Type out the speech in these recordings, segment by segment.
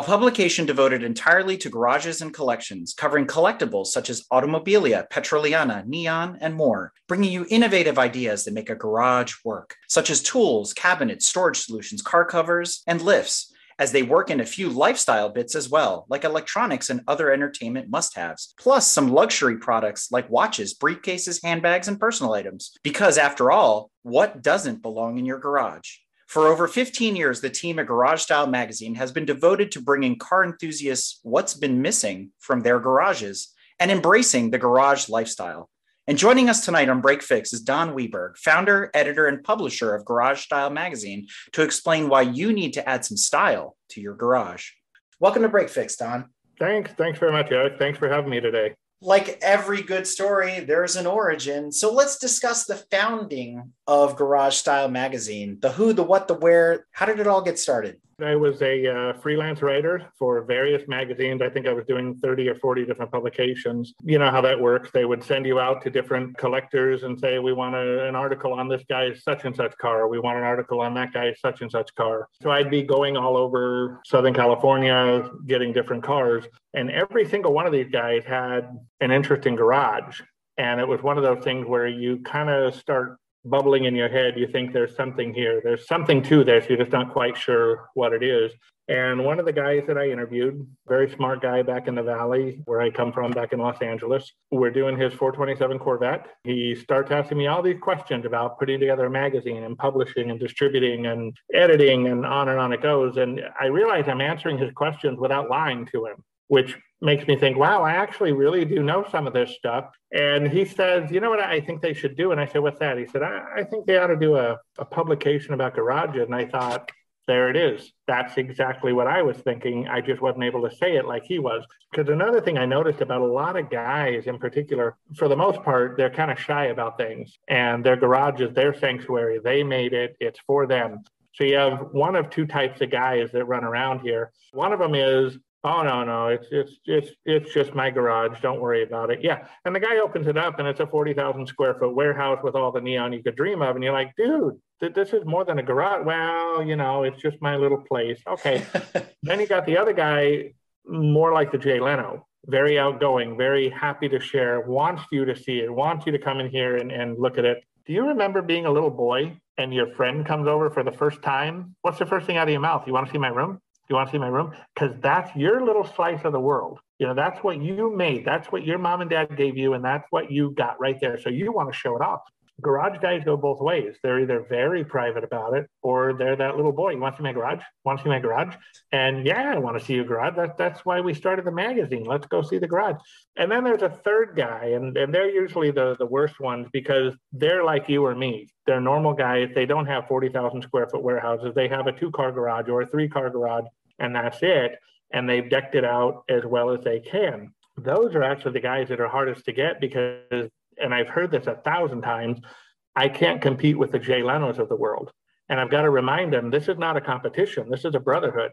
A publication devoted entirely to garages and collections, covering collectibles such as automobilia, petroliana, neon, and more, bringing you innovative ideas that make a garage work, such as tools, cabinets, storage solutions, car covers, and lifts as they work in a few lifestyle bits as well, like electronics and other entertainment must haves, plus some luxury products like watches, briefcases, handbags, and personal items. Because after all, what doesn't belong in your garage? For over 15 years, the team at Garage Style Magazine has been devoted to bringing car enthusiasts what's been missing from their garages and embracing the garage lifestyle. And joining us tonight on Break Fix is Don Weberg, founder, editor, and publisher of Garage Style Magazine, to explain why you need to add some style to your garage. Welcome to Break Fix, Don. Thanks. Thanks very much, Eric. Thanks for having me today like every good story, there's an origin. So let's discuss the founding of Garage Style Magazine the who, the what, the where. How did it all get started? I was a uh, freelance writer for various magazines. I think I was doing 30 or 40 different publications. You know how that works. They would send you out to different collectors and say, We want a, an article on this guy's such and such car. We want an article on that guy's such and such car. So I'd be going all over Southern California getting different cars. And every single one of these guys had an interesting garage. And it was one of those things where you kind of start bubbling in your head. You think there's something here. There's something to this. You're just not quite sure what it is. And one of the guys that I interviewed, very smart guy back in the Valley, where I come from, back in Los Angeles, we're doing his 427 Corvette. He starts asking me all these questions about putting together a magazine and publishing and distributing and editing and on and on it goes. And I realize I'm answering his questions without lying to him which makes me think, wow, I actually really do know some of this stuff. And he says, you know what I think they should do? And I said, what's that? He said, I, I think they ought to do a, a publication about garages. And I thought, there it is. That's exactly what I was thinking. I just wasn't able to say it like he was. Because another thing I noticed about a lot of guys in particular, for the most part, they're kind of shy about things. And their garage is their sanctuary. They made it, it's for them. So you have one of two types of guys that run around here. One of them is Oh no, no, it's it's it's it's just my garage. Don't worry about it. Yeah, and the guy opens it up, and it's a forty thousand square foot warehouse with all the neon you could dream of, and you're like, dude, th- this is more than a garage. Well, you know, it's just my little place. Okay. then you got the other guy, more like the Jay Leno, very outgoing, very happy to share, wants you to see it, wants you to come in here and, and look at it. Do you remember being a little boy and your friend comes over for the first time? What's the first thing out of your mouth? You want to see my room? You want to see my room? Because that's your little slice of the world. You know, that's what you made. That's what your mom and dad gave you, and that's what you got right there. So you want to show it off. Garage guys go both ways. They're either very private about it, or they're that little boy. You want to see my garage? Want to see my garage? And yeah, I want to see your garage. That, that's why we started the magazine. Let's go see the garage. And then there's a third guy, and, and they're usually the, the worst ones because they're like you or me. They're normal guys. They don't have 40,000 square foot warehouses. They have a two car garage or a three car garage and that's it. And they've decked it out as well as they can. Those are actually the guys that are hardest to get because, and I've heard this a thousand times, I can't compete with the Jay Lenos of the world. And I've got to remind them this is not a competition, this is a brotherhood.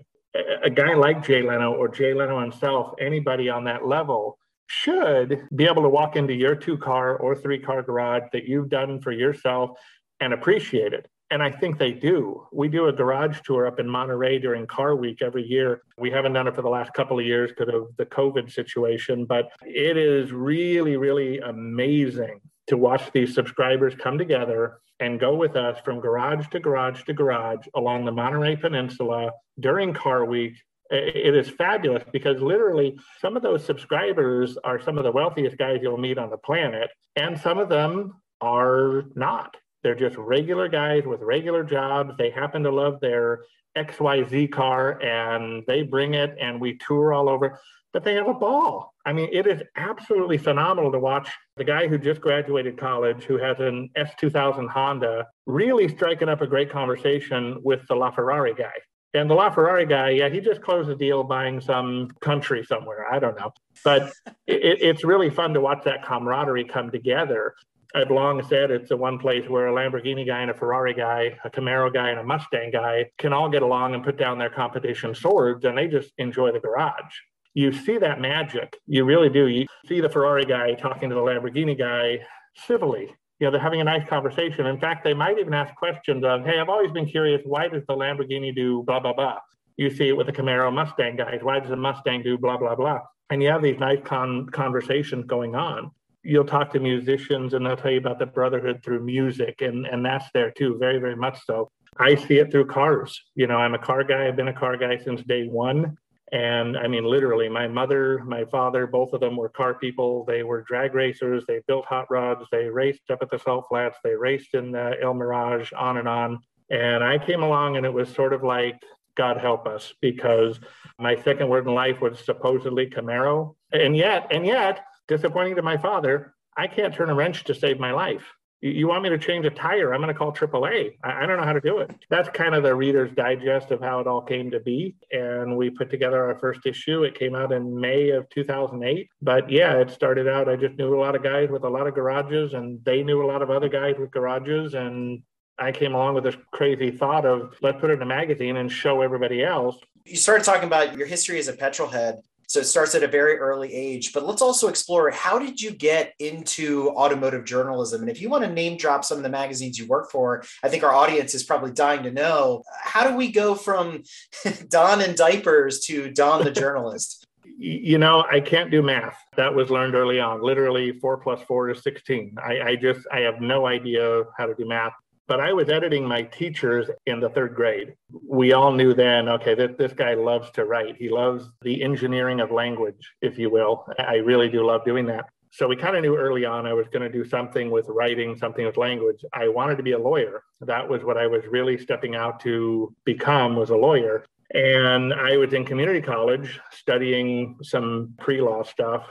A guy like Jay Leno or Jay Leno himself, anybody on that level, should be able to walk into your two car or three car garage that you've done for yourself and appreciate it. And I think they do. We do a garage tour up in Monterey during Car Week every year. We haven't done it for the last couple of years because of the COVID situation, but it is really, really amazing to watch these subscribers come together and go with us from garage to garage to garage along the Monterey Peninsula during Car Week. It is fabulous because literally some of those subscribers are some of the wealthiest guys you'll meet on the planet, and some of them are not they're just regular guys with regular jobs. They happen to love their XYZ car and they bring it and we tour all over, but they have a ball. I mean, it is absolutely phenomenal to watch the guy who just graduated college, who has an S2000 Honda, really striking up a great conversation with the LaFerrari guy. And the LaFerrari guy, yeah, he just closed a deal buying some country somewhere. I don't know. But it, it's really fun to watch that camaraderie come together. I've long said it's the one place where a Lamborghini guy and a Ferrari guy, a Camaro guy and a Mustang guy can all get along and put down their competition swords and they just enjoy the garage. You see that magic. You really do. You see the Ferrari guy talking to the Lamborghini guy civilly. You know, they're having a nice conversation. In fact, they might even ask questions of, hey, I've always been curious, why does the Lamborghini do blah, blah, blah? You see it with the Camaro Mustang guys. Why does the Mustang do blah, blah, blah? And you have these nice con- conversations going on you'll talk to musicians and they'll tell you about the brotherhood through music and and that's there too very very much so. I see it through cars. You know i'm a car guy i've been a car guy since day one. And i mean literally my mother my father both of them were car people. They were drag racers. They built hot rods. They raced up at the salt flats. They raced in the el mirage on and on. And i came along and it was sort of like god help us because my second word in life was supposedly camaro. And yet and yet disappointing to my father, I can't turn a wrench to save my life. You want me to change a tire? I'm going to call AAA. I don't know how to do it. That's kind of the Reader's Digest of how it all came to be. And we put together our first issue. It came out in May of 2008. But yeah, it started out, I just knew a lot of guys with a lot of garages, and they knew a lot of other guys with garages. And I came along with this crazy thought of let's put it in a magazine and show everybody else. You started talking about your history as a petrol head. So it starts at a very early age. But let's also explore how did you get into automotive journalism? And if you want to name drop some of the magazines you work for, I think our audience is probably dying to know how do we go from Don and diapers to Don the journalist? you know, I can't do math. That was learned early on. Literally, four plus four is 16. I, I just, I have no idea how to do math but I was editing my teachers in the third grade. We all knew then, okay, this, this guy loves to write. He loves the engineering of language, if you will. I really do love doing that. So we kind of knew early on I was going to do something with writing, something with language. I wanted to be a lawyer. That was what I was really stepping out to become was a lawyer. And I was in community college studying some pre law stuff.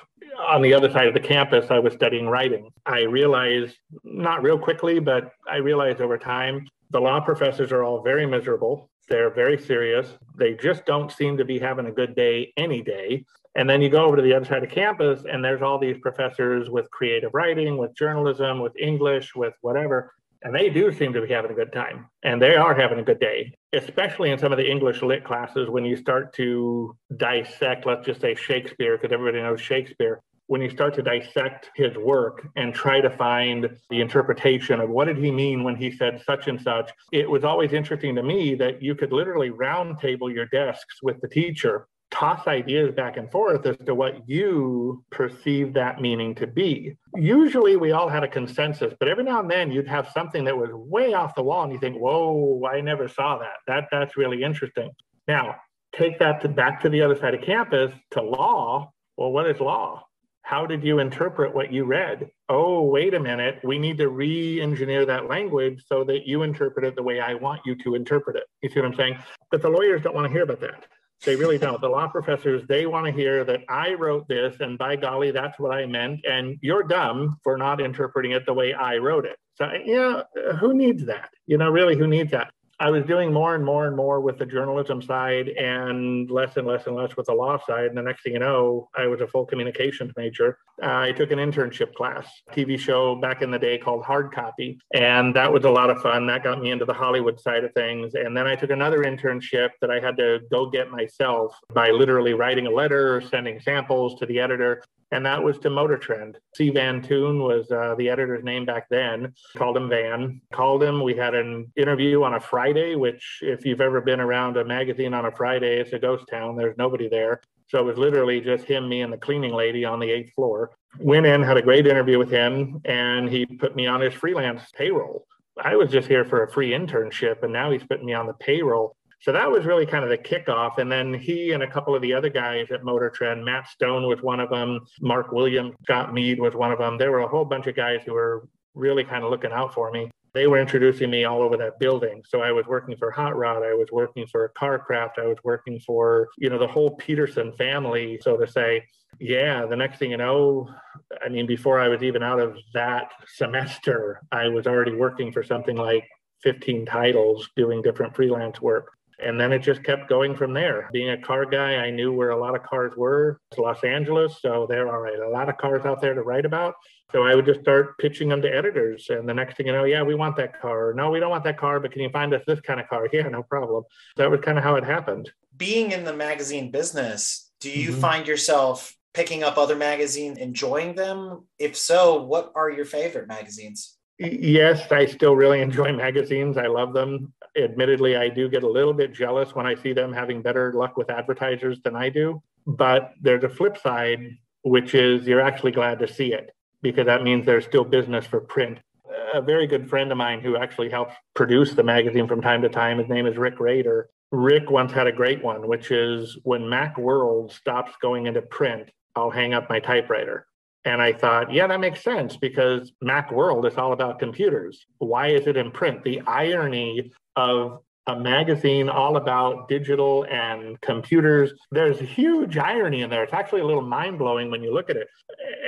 On the other side of the campus, I was studying writing. I realized, not real quickly, but I realized over time, the law professors are all very miserable. They're very serious. They just don't seem to be having a good day any day. And then you go over to the other side of campus, and there's all these professors with creative writing, with journalism, with English, with whatever. And they do seem to be having a good time. And they are having a good day, especially in some of the English lit classes when you start to dissect, let's just say Shakespeare, because everybody knows Shakespeare. When you start to dissect his work and try to find the interpretation of what did he mean when he said such and such, it was always interesting to me that you could literally roundtable your desks with the teacher toss ideas back and forth as to what you perceive that meaning to be. Usually we all had a consensus, but every now and then you'd have something that was way off the wall and you think, whoa, I never saw that. That that's really interesting. Now, take that to back to the other side of campus to law. Well, what is law? How did you interpret what you read? Oh, wait a minute. We need to re engineer that language so that you interpret it the way I want you to interpret it. You see what I'm saying? But the lawyers don't want to hear about that. They really don't. The law professors, they want to hear that I wrote this and by golly, that's what I meant. And you're dumb for not interpreting it the way I wrote it. So, yeah, who needs that? You know, really, who needs that? I was doing more and more and more with the journalism side and less and less and less with the law side. And the next thing you know, I was a full communications major. I took an internship class, TV show back in the day called Hard Copy. And that was a lot of fun. That got me into the Hollywood side of things. And then I took another internship that I had to go get myself by literally writing a letter or sending samples to the editor and that was to Motor Trend. C. Van Tune was uh, the editor's name back then. Called him Van. Called him. We had an interview on a Friday, which, if you've ever been around a magazine on a Friday, it's a ghost town. There's nobody there. So it was literally just him, me, and the cleaning lady on the eighth floor. Went in, had a great interview with him, and he put me on his freelance payroll. I was just here for a free internship, and now he's putting me on the payroll. So that was really kind of the kickoff. And then he and a couple of the other guys at Motor Trend, Matt Stone was one of them, Mark Williams, Scott Mead was one of them. There were a whole bunch of guys who were really kind of looking out for me. They were introducing me all over that building. So I was working for Hot Rod, I was working for Carcraft, I was working for, you know, the whole Peterson family, so to say. Yeah, the next thing you know, I mean, before I was even out of that semester, I was already working for something like 15 titles doing different freelance work. And then it just kept going from there. Being a car guy, I knew where a lot of cars were. It's Los Angeles, so there are a lot of cars out there to write about. So I would just start pitching them to editors. And the next thing you know, yeah, we want that car. No, we don't want that car, but can you find us this kind of car? Yeah, no problem. That was kind of how it happened. Being in the magazine business, do you mm-hmm. find yourself picking up other magazines, enjoying them? If so, what are your favorite magazines? Yes, I still really enjoy magazines. I love them. Admittedly, I do get a little bit jealous when I see them having better luck with advertisers than I do. But there's a flip side, which is you're actually glad to see it because that means there's still business for print. A very good friend of mine who actually helps produce the magazine from time to time, his name is Rick Rader. Rick once had a great one, which is when Macworld stops going into print, I'll hang up my typewriter. And I thought, yeah, that makes sense because Macworld is all about computers. Why is it in print? The irony of a magazine all about digital and computers. There's huge irony in there. It's actually a little mind blowing when you look at it.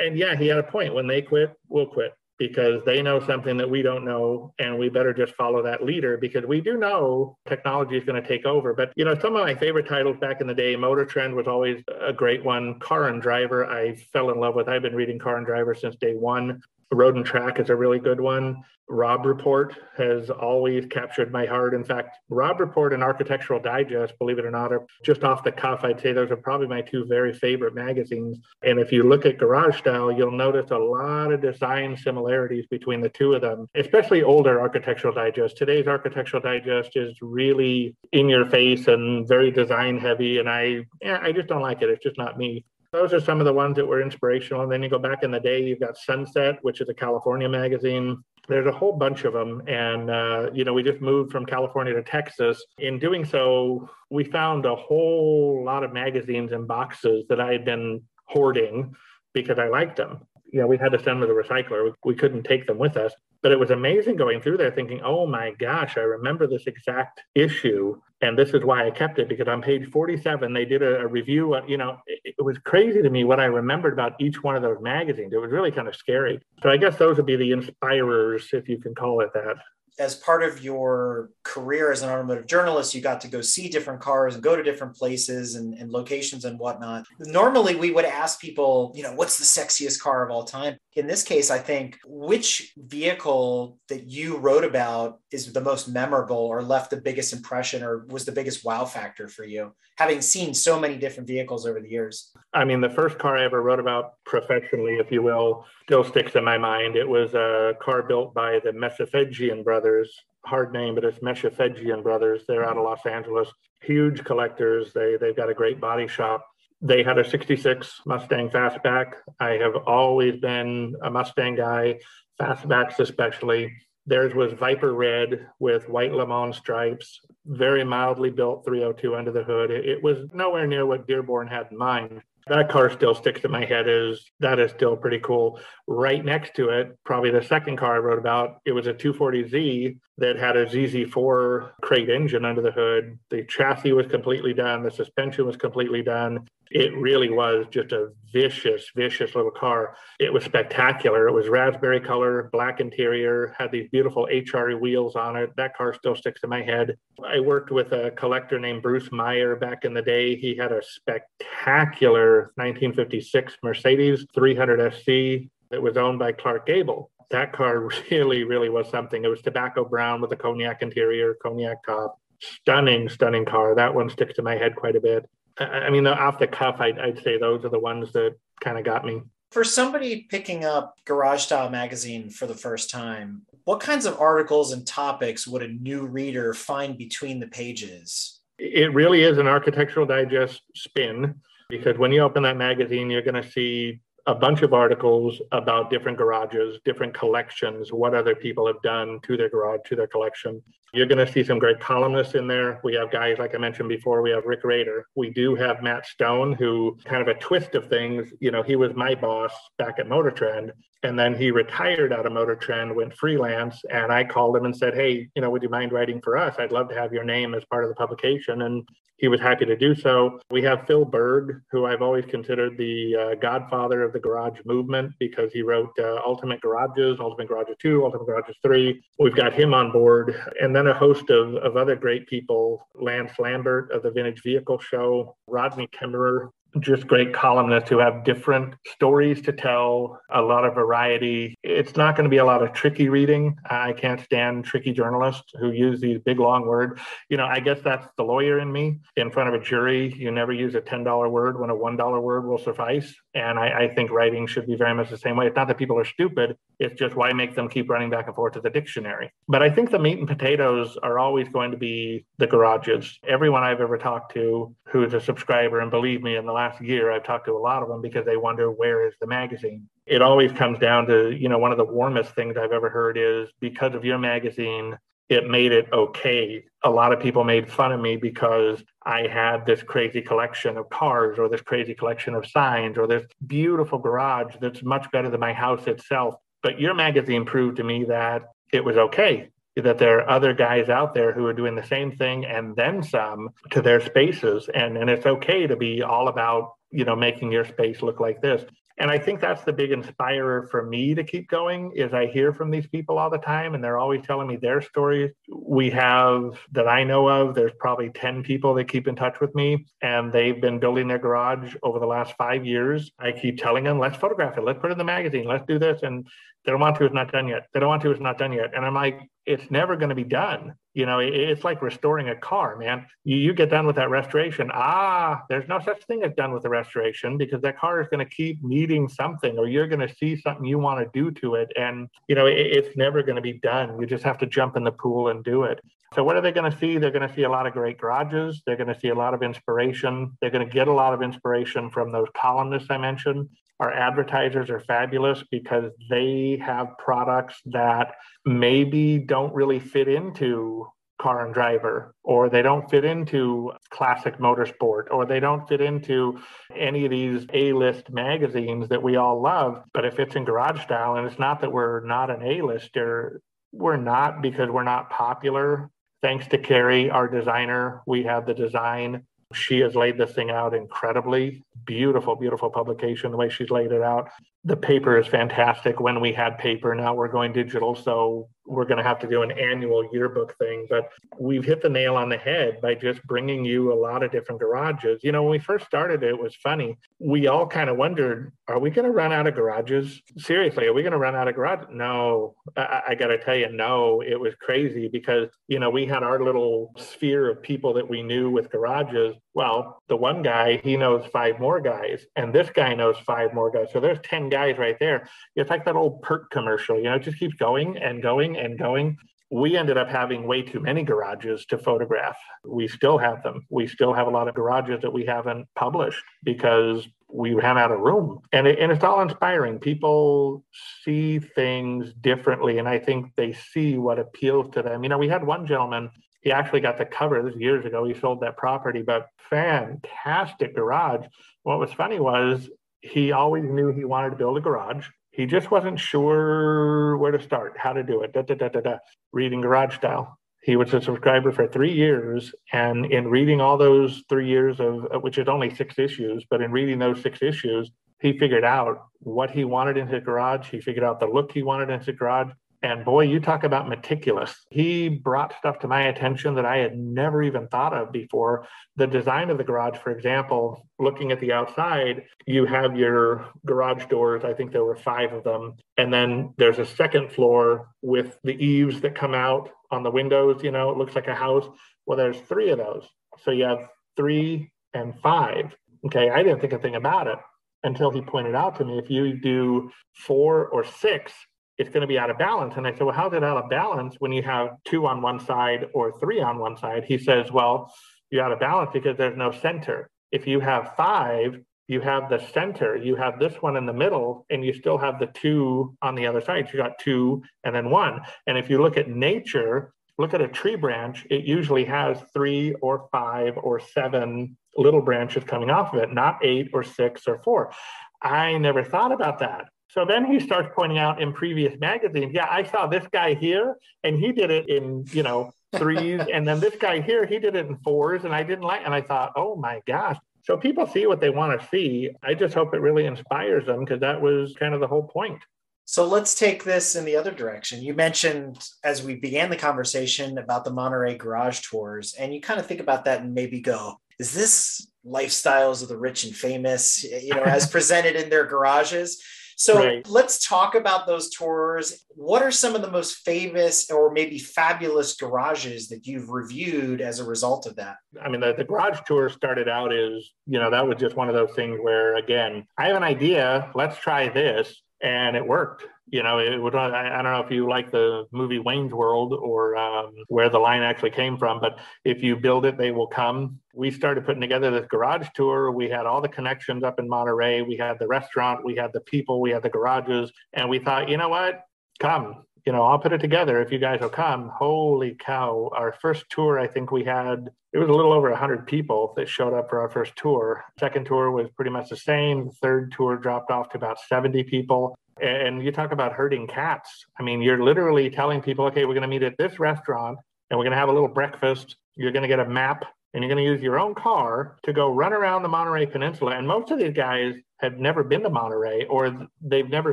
And yeah, he had a point. When they quit, we'll quit because they know something that we don't know and we better just follow that leader because we do know technology is going to take over. But you know some of my favorite titles back in the day motor trend was always a great one. Car and driver i fell in love with. I've been reading car and driver since day one Road and Track is a really good one. Robb Report has always captured my heart. In fact, Robb Report and Architectural Digest, believe it or not, are just off the cuff. I'd say those are probably my two very favorite magazines. And if you look at Garage Style, you'll notice a lot of design similarities between the two of them, especially older Architectural Digest. Today's Architectural Digest is really in your face and very design heavy. And I, yeah, I just don't like it. It's just not me. Those are some of the ones that were inspirational. And then you go back in the day, you've got Sunset, which is a California magazine. There's a whole bunch of them. And, uh, you know, we just moved from California to Texas. In doing so, we found a whole lot of magazines and boxes that I had been hoarding because I liked them. You know, we had to send them to the recycler. We couldn't take them with us. But it was amazing going through there thinking, oh my gosh, I remember this exact issue. And this is why I kept it because on page 47, they did a, a review. Of, you know, it, it, was crazy to me what I remembered about each one of those magazines. It was really kind of scary. So I guess those would be the inspirers, if you can call it that as part of your career as an automotive journalist, you got to go see different cars and go to different places and, and, locations and whatnot. Normally, we would ask people, you know, what's the sexiest car of all time? In this case, I think which vehicle that you wrote about is the most memorable or left the biggest impression or was the biggest wow factor for you, having seen so many different vehicles over the years? I mean, the first car I ever wrote about professionally, if you will, still sticks in my mind. It was a car built by the Meshafedzian brothers. Hard name, but it's Meshafedzian brothers. They're out of Los Angeles. Huge collectors. They they've got a great body shop. They had a 66 Mustang Fastback. I have always been a Mustang guy, fastbacks especially. Theirs was Viper Red with white Le Mans stripes, very mildly built 302 under the hood. It, it was nowhere near what Dearborn had in mind that car still sticks in my head is that is still pretty cool. Right next to it, probably the second car I wrote about, it was a 240Z that had a ZZ4 crate engine under the hood. The chassis was completely done, the suspension was completely done. It really was just a vicious, vicious little car. It was spectacular. It was raspberry color, black interior, had these beautiful HRE wheels on it. That car still sticks in my head. I worked with a collector named Bruce Meyer back in the day. He had a spectacular 1956 Mercedes 300 SC that was owned by Clark Gable. That car really, really was something. It was tobacco brown with a cognac interior, cognac top. Stunning, stunning car. That one sticks to my head quite a bit. I mean, off the cuff, I'd, I'd say those are the ones that kind of got me. For somebody picking up Garage Style magazine for the first time, what kinds of articles and topics would a new reader find between the pages? It really is an architectural digest spin because when you open that magazine, you're going to see a bunch of articles about different garages, different collections, what other people have done to their garage, to their collection. You're going to see some great columnists in there. We have guys, like I mentioned before, we have Rick Rader. We do have Matt Stone, who kind of a twist of things. You know, he was my boss back at Motor Trend. And then he retired out of Motor Trend, went freelance. And I called him and said, Hey, you know, would you mind writing for us? I'd love to have your name as part of the publication. And he was happy to do so. We have Phil Berg, who I've always considered the uh, godfather of the garage movement because he wrote uh, Ultimate Garages, Ultimate Garages 2, Ultimate Garages 3. We've got him on board. And then a host of, of other great people Lance Lambert of the Vintage Vehicle Show, Rodney Kimmerer, just great columnists who have different stories to tell, a lot of variety. It's not going to be a lot of tricky reading. I can't stand tricky journalists who use these big long words. You know, I guess that's the lawyer in me. In front of a jury, you never use a $10 word when a $1 word will suffice. And I, I think writing should be very much the same way. It's not that people are stupid, it's just why make them keep running back and forth to the dictionary. But I think the meat and potatoes are always going to be the garages. Everyone I've ever talked to who's a subscriber, and believe me, in the last year, I've talked to a lot of them because they wonder where is the magazine. It always comes down to, you know, one of the warmest things I've ever heard is because of your magazine, it made it okay. A lot of people made fun of me because I had this crazy collection of cars or this crazy collection of signs or this beautiful garage that's much better than my house itself. But your magazine proved to me that it was okay that there are other guys out there who are doing the same thing and then some to their spaces. And and it's okay to be all about you know making your space look like this. And i think that's the big inspirer for me to keep going is i hear from these people all the time and they're always telling me their stories. We have that i know of there's probably 10 people that keep in touch with me and they've been building their garage over the last five years. I keep telling them let's photograph it. Let's put it in the magazine. Let's do this. And they don't want to it's not done yet. They don't want to it's not done yet. And i'm like it's never going to be done. You know, it's like restoring a car, man. You, you get done with that restoration. Ah, there's no such thing as done with the restoration because that car is going to keep needing something or you're going to see something you want to do to it. And, you know, it, it's never going to be done. You just have to jump in the pool and do it. So, what are they going to see? They're going to see a lot of great garages. They're going to see a lot of inspiration. They're going to get a lot of inspiration from those columnists I mentioned. Our advertisers are fabulous because they have products that maybe don't really fit into car and driver, or they don't fit into classic motorsport, or they don't fit into any of these A list magazines that we all love. But if it's in garage style, and it's not that we're not an A lister, we're not because we're not popular. Thanks to Carrie, our designer, we have the design she has laid this thing out incredibly. Beautiful, beautiful publication, the way she's laid it out. The paper is fantastic. When we had paper, now we're going digital. So we're going to have to do an annual yearbook thing. But we've hit the nail on the head by just bringing you a lot of different garages. You know, when we first started, it was funny. We all kind of wondered, are we going to run out of garages? Seriously, are we going to run out of garage? No, I, I got to tell you, no, it was crazy because, you know, we had our little sphere of people that we knew with garages. Well, the one guy, he knows five more guys, and this guy knows five more guys. So there's 10 guys right there. It's like that old PERT commercial, you know, it just keeps going and going and going. We ended up having way too many garages to photograph. We still have them. We still have a lot of garages that we haven't published because we ran out of room. And, it, and it's all inspiring. People see things differently, and I think they see what appeals to them. You know, we had one gentleman he actually got the cover this years ago. He sold that property, but fantastic garage. What was funny was he always knew he wanted to build a garage. He just wasn't sure where to start, how to do it. Da, da, da, da, da. Reading garage style. He was a subscriber for three years, and in reading all those three years of which is only six issues, but in reading those six issues, he figured out what he wanted in his garage. He figured out the look he wanted in his garage. And boy, you talk about meticulous. He brought stuff to my attention that I had never even thought of before. The design of the garage, for example, looking at the outside, you have your garage doors. I think there were five of them. And then there's a second floor with the eaves that come out on the windows. You know, it looks like a house. Well, there's three of those. So you have three and five. Okay. I didn't think a thing about it until he pointed out to me if you do four or six, it's going to be out of balance. And I said, well, how's it out of balance when you have two on one side or three on one side? He says, well, you're out of balance because there's no center. If you have five, you have the center, you have this one in the middle, and you still have the two on the other side. You got two and then one. And if you look at nature, look at a tree branch, it usually has three or five or seven little branches coming off of it, not eight or six or four. I never thought about that. So then he starts pointing out in previous magazines, yeah, I saw this guy here and he did it in, you know, threes. and then this guy here, he did it in fours and I didn't like, and I thought, oh my gosh. So people see what they want to see. I just hope it really inspires them because that was kind of the whole point. So let's take this in the other direction. You mentioned as we began the conversation about the Monterey garage tours, and you kind of think about that and maybe go, is this lifestyles of the rich and famous, you know, as presented in their garages? So right. let's talk about those tours. What are some of the most famous or maybe fabulous garages that you've reviewed as a result of that? I mean, the, the garage tour started out as, you know, that was just one of those things where, again, I have an idea, let's try this and it worked. You know, it would. I, I don't know if you like the movie Wayne's World or um, where the line actually came from, but if you build it, they will come. We started putting together this garage tour. We had all the connections up in Monterey. We had the restaurant, we had the people, we had the garages, and we thought, you know what? Come, you know, I'll put it together if you guys will come. Holy cow. Our first tour, I think we had, it was a little over 100 people that showed up for our first tour. Second tour was pretty much the same. Third tour dropped off to about 70 people. And you talk about herding cats. I mean, you're literally telling people, okay, we're going to meet at this restaurant and we're going to have a little breakfast. You're going to get a map and you're going to use your own car to go run around the Monterey Peninsula. And most of these guys have never been to Monterey or they've never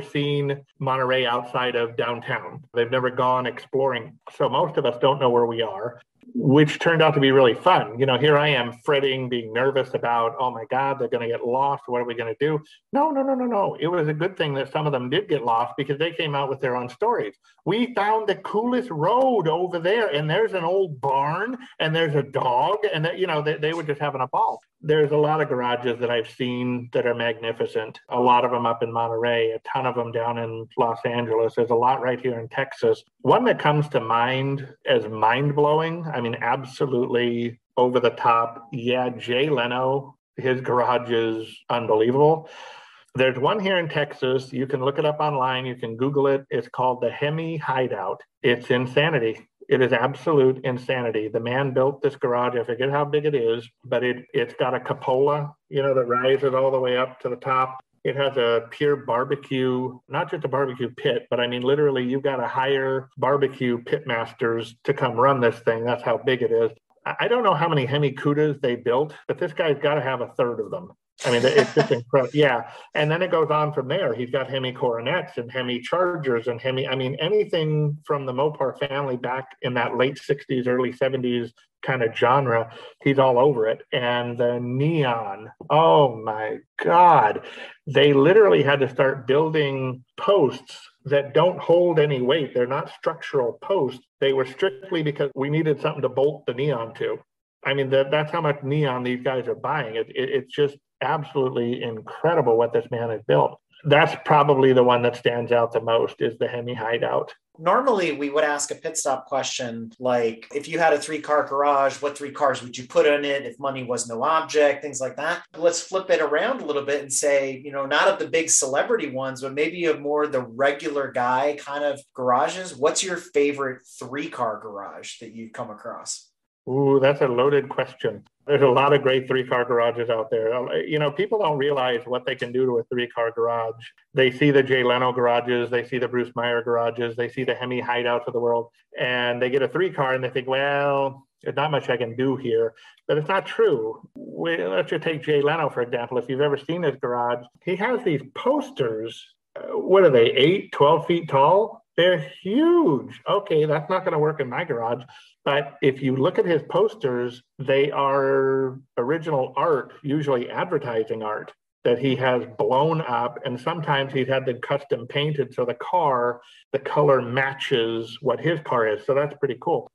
seen Monterey outside of downtown. They've never gone exploring. So most of us don't know where we are which turned out to be really fun. You know, here I am fretting, being nervous about, oh my God, they're going to get lost. What are we going to do? No, no, no, no, no. It was a good thing that some of them did get lost because they came out with their own stories. We found the coolest road over there, and there's an old barn, and there's a dog, and that, you know, they, they were just having a ball. There's a lot of garages that I've seen that are magnificent. A lot of them up in Monterey, a ton of them down in Los Angeles. There's a lot right here in Texas. One that comes to mind as mind blowing, I mean, absolutely over the top. Yeah, Jay Leno, his garage is unbelievable. There's one here in Texas. You can look it up online. You can Google it. It's called the Hemi Hideout. It's insanity. It is absolute insanity. The man built this garage. I forget how big it is, but it it's got a cupola, you know, that rises all the way up to the top. It has a pure barbecue, not just a barbecue pit, but I mean, literally, you've got to hire barbecue pit masters to come run this thing. That's how big it is. I don't know how many Hemi Cudas they built, but this guy's got to have a third of them. I mean, it's just incredible. Yeah. And then it goes on from there. He's got Hemi Coronets and Hemi Chargers and Hemi, I mean, anything from the Mopar family back in that late 60s, early 70s kind of genre, he's all over it. And the neon, oh my God. They literally had to start building posts that don't hold any weight. They're not structural posts. They were strictly because we needed something to bolt the neon to. I mean, that, that's how much neon these guys are buying. It, it, it's just absolutely incredible what this man has built. That's probably the one that stands out the most is the Hemi Hideout. Normally, we would ask a pit stop question like, if you had a three car garage, what three cars would you put in it? If money was no object, things like that. Let's flip it around a little bit and say, you know, not of the big celebrity ones, but maybe of more the regular guy kind of garages. What's your favorite three car garage that you've come across? Ooh, that's a loaded question. There's a lot of great three car garages out there. Uh, you know, people don't realize what they can do to a three car garage. They see the Jay Leno garages, they see the Bruce Meyer garages, they see the Hemi hideouts of the world, and they get a three car and they think, well, there's not much I can do here. But it's not true. We, let's just take Jay Leno, for example. If you've ever seen his garage, he has these posters. Uh, what are they, 8, 12 feet tall? They're huge. Okay, that's not going to work in my garage. But if you look at his posters, they are original art, usually advertising art that he has blown up. And sometimes he's had them custom painted. So the car, the color matches what his car is. So that's pretty cool.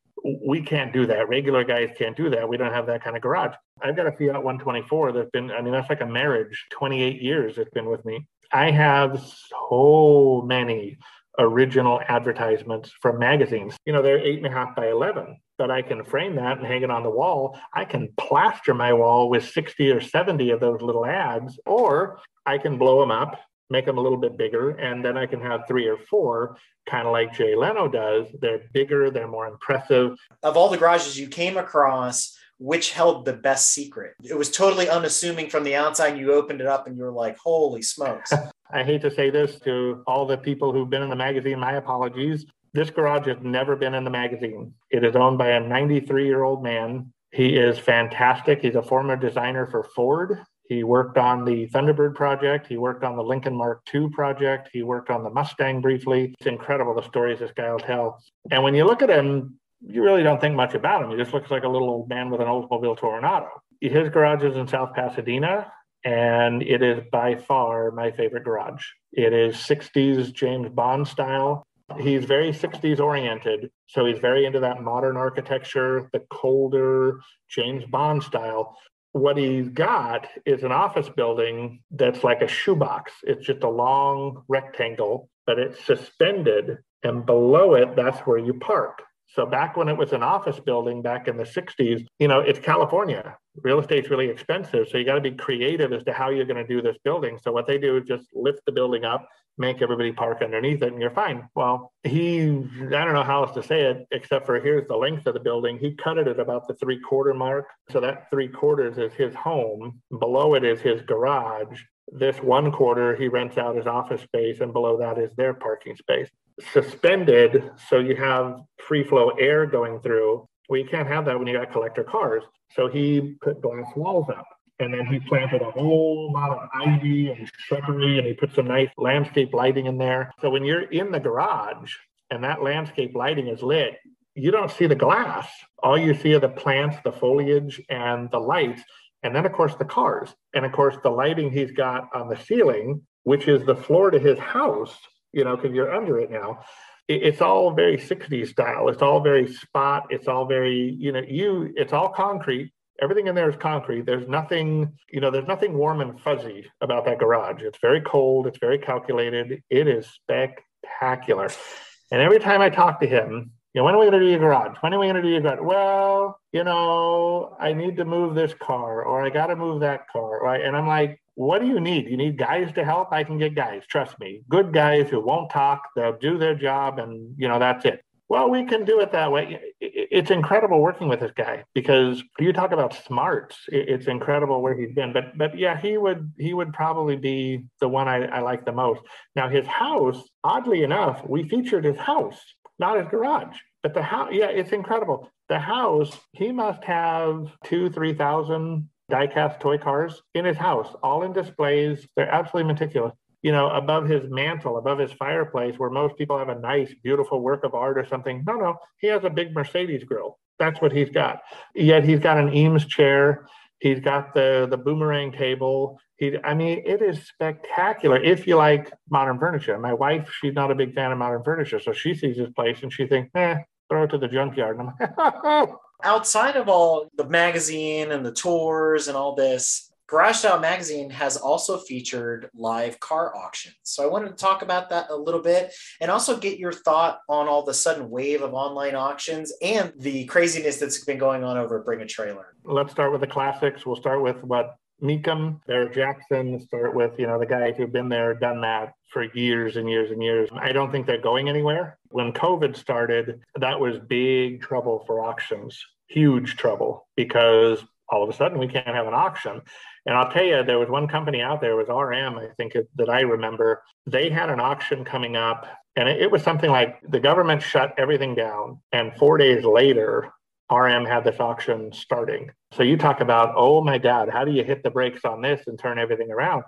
We can't do that. Regular guys can't do that. We don't have that kind of garage. I've got a Fiat 124 that's been, I mean, that's like a marriage. 28 years it's been with me. I have so many original advertisements from magazines. You know, they're eight and a half by 11, but I can frame that and hang it on the wall. I can plaster my wall with 60 or 70 of those little ads, or I can blow them up, make them a little bit bigger, and then I can have three or four, kind of like Jay Leno does. They're bigger, they're more impressive. Of all the garages you came across, which held the best secret? It was totally unassuming from the outside. You opened it up and you were like, holy smokes. I hate to say this to all the people who've been in the magazine, my apologies. This garage has never been in the magazine. It is owned by a 93 year old man. He is fantastic. He's a former designer for Ford. He worked on the Thunderbird project. He worked on the Lincoln Mark II project. He worked on the Mustang briefly. It's incredible the stories this guy will tell. And when you look at him, you really don't think much about him. He just looks like a little old man with an Oldsmobile Toronado. His garage is in South Pasadena, and it is by far my favorite garage. It is 60s James Bond style. He's very 60s oriented. So he's very into that modern architecture, the colder James Bond style what he's got is an office building that's like a shoebox. It's just a long rectangle, but it's suspended, and below it, that's where you park. So back when it was an office building back in the 60s, you know, it's California. Real estate's really expensive. So you got to be creative as to how you're going to do this building. So what they do is just lift the building up, make everybody park underneath it, and you're fine. Well, he, I don't know how else to say it, except for here's the length of the building. He cut it at about the three quarter mark. So that three quarters is his home. Below it is his garage. This one quarter, he rents out his office space, and below that is their parking space suspended so you have free flow air going through. Well, you can't have that when you got collector cars. So he put glass walls up and then he planted a whole lot of ivy and shrubbery and he put some nice landscape lighting in there. So when you're in the garage and that landscape lighting is lit, you don't see the glass. All you see are the plants, the foliage, and the lights. And then, of course, the cars. And of course, the lighting he's got on the ceiling, which is the floor to his house, you know, because you're under it now. it's all very 60s style. It's all very spot. It's all very, you know, you, it's all concrete. Everything in there is concrete. There's nothing, you know, there's nothing warm and fuzzy about that garage. It's very cold. It's very calculated. It is spectacular. And every time I talk to him, know, when are we going to do your garage? When are we going to do your garage? Well, you know, I need to move this car or I got to move that car. Right. And I'm like, what do you need? You need guys to help? I can get guys, trust me. Good guys who won't talk, they'll do their job, and you know, that's it. Well, we can do it that way. It's incredible working with this guy because you talk about smarts. It's incredible where he's been. But but yeah, he would he would probably be the one I, I like the most. Now his house, oddly enough, we featured his house, not his garage. But the house, yeah, it's incredible. The house, he must have two, three thousand diecast toy cars in his house, all in displays. They're absolutely meticulous. You know, above his mantle, above his fireplace, where most people have a nice, beautiful work of art or something. No, no, he has a big Mercedes grill. That's what he's got. Yet he's got an Eames chair. He's got the the boomerang table. He, I mean, it is spectacular if you like modern furniture. My wife, she's not a big fan of modern furniture, so she sees this place and she thinks, eh, throw it to the junkyard. And I'm like, outside of all the magazine and the tours and all this, Garage Style Magazine has also featured live car auctions. So I wanted to talk about that a little bit and also get your thought on all the sudden wave of online auctions and the craziness that's been going on over Bring a Trailer. Let's start with the classics. We'll start with what Mecum, Barrett Jackson, start with, you know, the guys who've been there, done that for years and years and years. I don't think they're going anywhere. When COVID started, that was big trouble for auctions, huge trouble, because all of a sudden we can't have an auction. And I'll tell you, there was one company out there, was RM, I think that I remember. They had an auction coming up, and it, it was something like the government shut everything down. And four days later, RM had this auction starting. So you talk about, oh my God, how do you hit the brakes on this and turn everything around?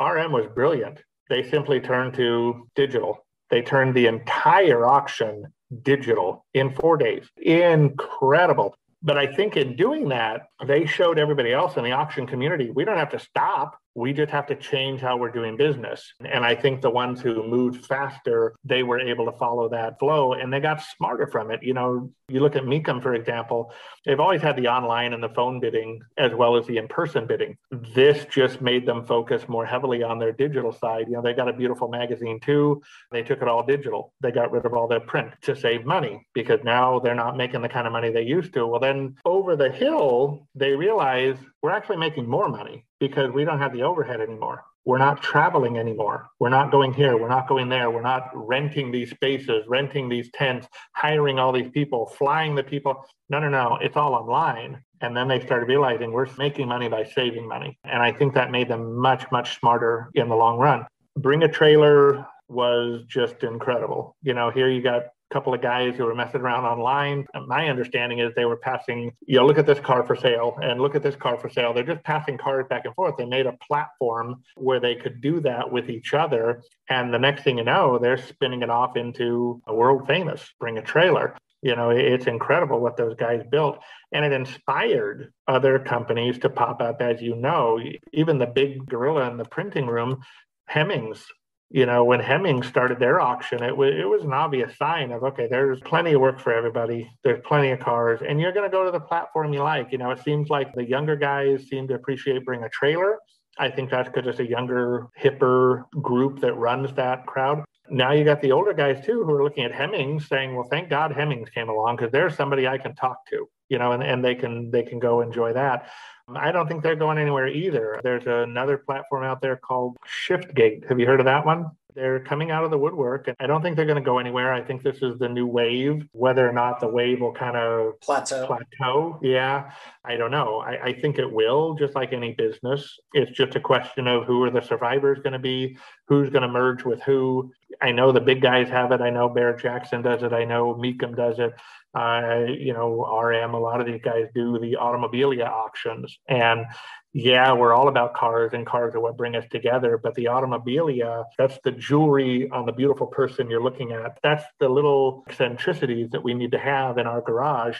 RM was brilliant. They simply turned to digital. They turned the entire auction digital in four days. Incredible. But I think in doing that, they showed everybody else in the auction community we don't have to stop. We just have to change how we're doing business. And I think the ones who moved faster, they were able to follow that flow and they got smarter from it. You know, you look at Mecum, for example, they've always had the online and the phone bidding as well as the in person bidding. This just made them focus more heavily on their digital side. You know, they got a beautiful magazine too. They took it all digital. They got rid of all their print to save money because now they're not making the kind of money they used to. Well, then over the hill, they realize we're actually making more money because we don't have the overhead anymore. We're not traveling anymore. We're not going here. We're not going there. We're not renting these spaces, renting these tents, hiring all these people, flying the people. No, no, no. It's all online. And then they started realizing we're making money by saving money. And I think that made them much, much smarter in the long run. Bring a trailer was just incredible. You know, here you got couple of guys who were messing around online. My understanding is they were passing, you know, look at this car for sale and look at this car for sale. They're just passing cars back and forth. They made a platform where they could do that with each other. And the next thing you know, they're spinning it off into a world famous, bring a trailer. You know, it's incredible what those guys built. And it inspired other companies to pop up, as you know. Even the big gorilla in the printing room, Hemmings, you know, when Hemmings started their auction, it was it was an obvious sign of okay, there's plenty of work for everybody. There's plenty of cars, and you're going to go to the platform you like. You know, it seems like the younger guys seem to appreciate bring a trailer. I think that's because it's a younger, hipper group that runs that crowd. Now you got the older guys too who are looking at Hemmings saying, well, thank God Hemmings came along because there's somebody I can talk to, you know, and, and they can they can go enjoy that. I don't think they're going anywhere either. There's another platform out there called ShiftGate. Have you heard of that one? They're coming out of the woodwork, and I don't think they're going to go anywhere. I think this is the new wave. Whether or not the wave will kind of plateau, plateau, yeah, I don't know. I, I think it will, just like any business. It's just a question of who are the survivors going to be, who's going to merge with who. I know the big guys have it. I know Barrett Jackson does it. I know Mecum does it. Uh, you know, RM, a lot of these guys do the automobilia auctions. And yeah, we're all about cars and cars are what bring us together. But the automobilia, that's the jewelry on the beautiful person you're looking at. That's the little eccentricities that we need to have in our garage.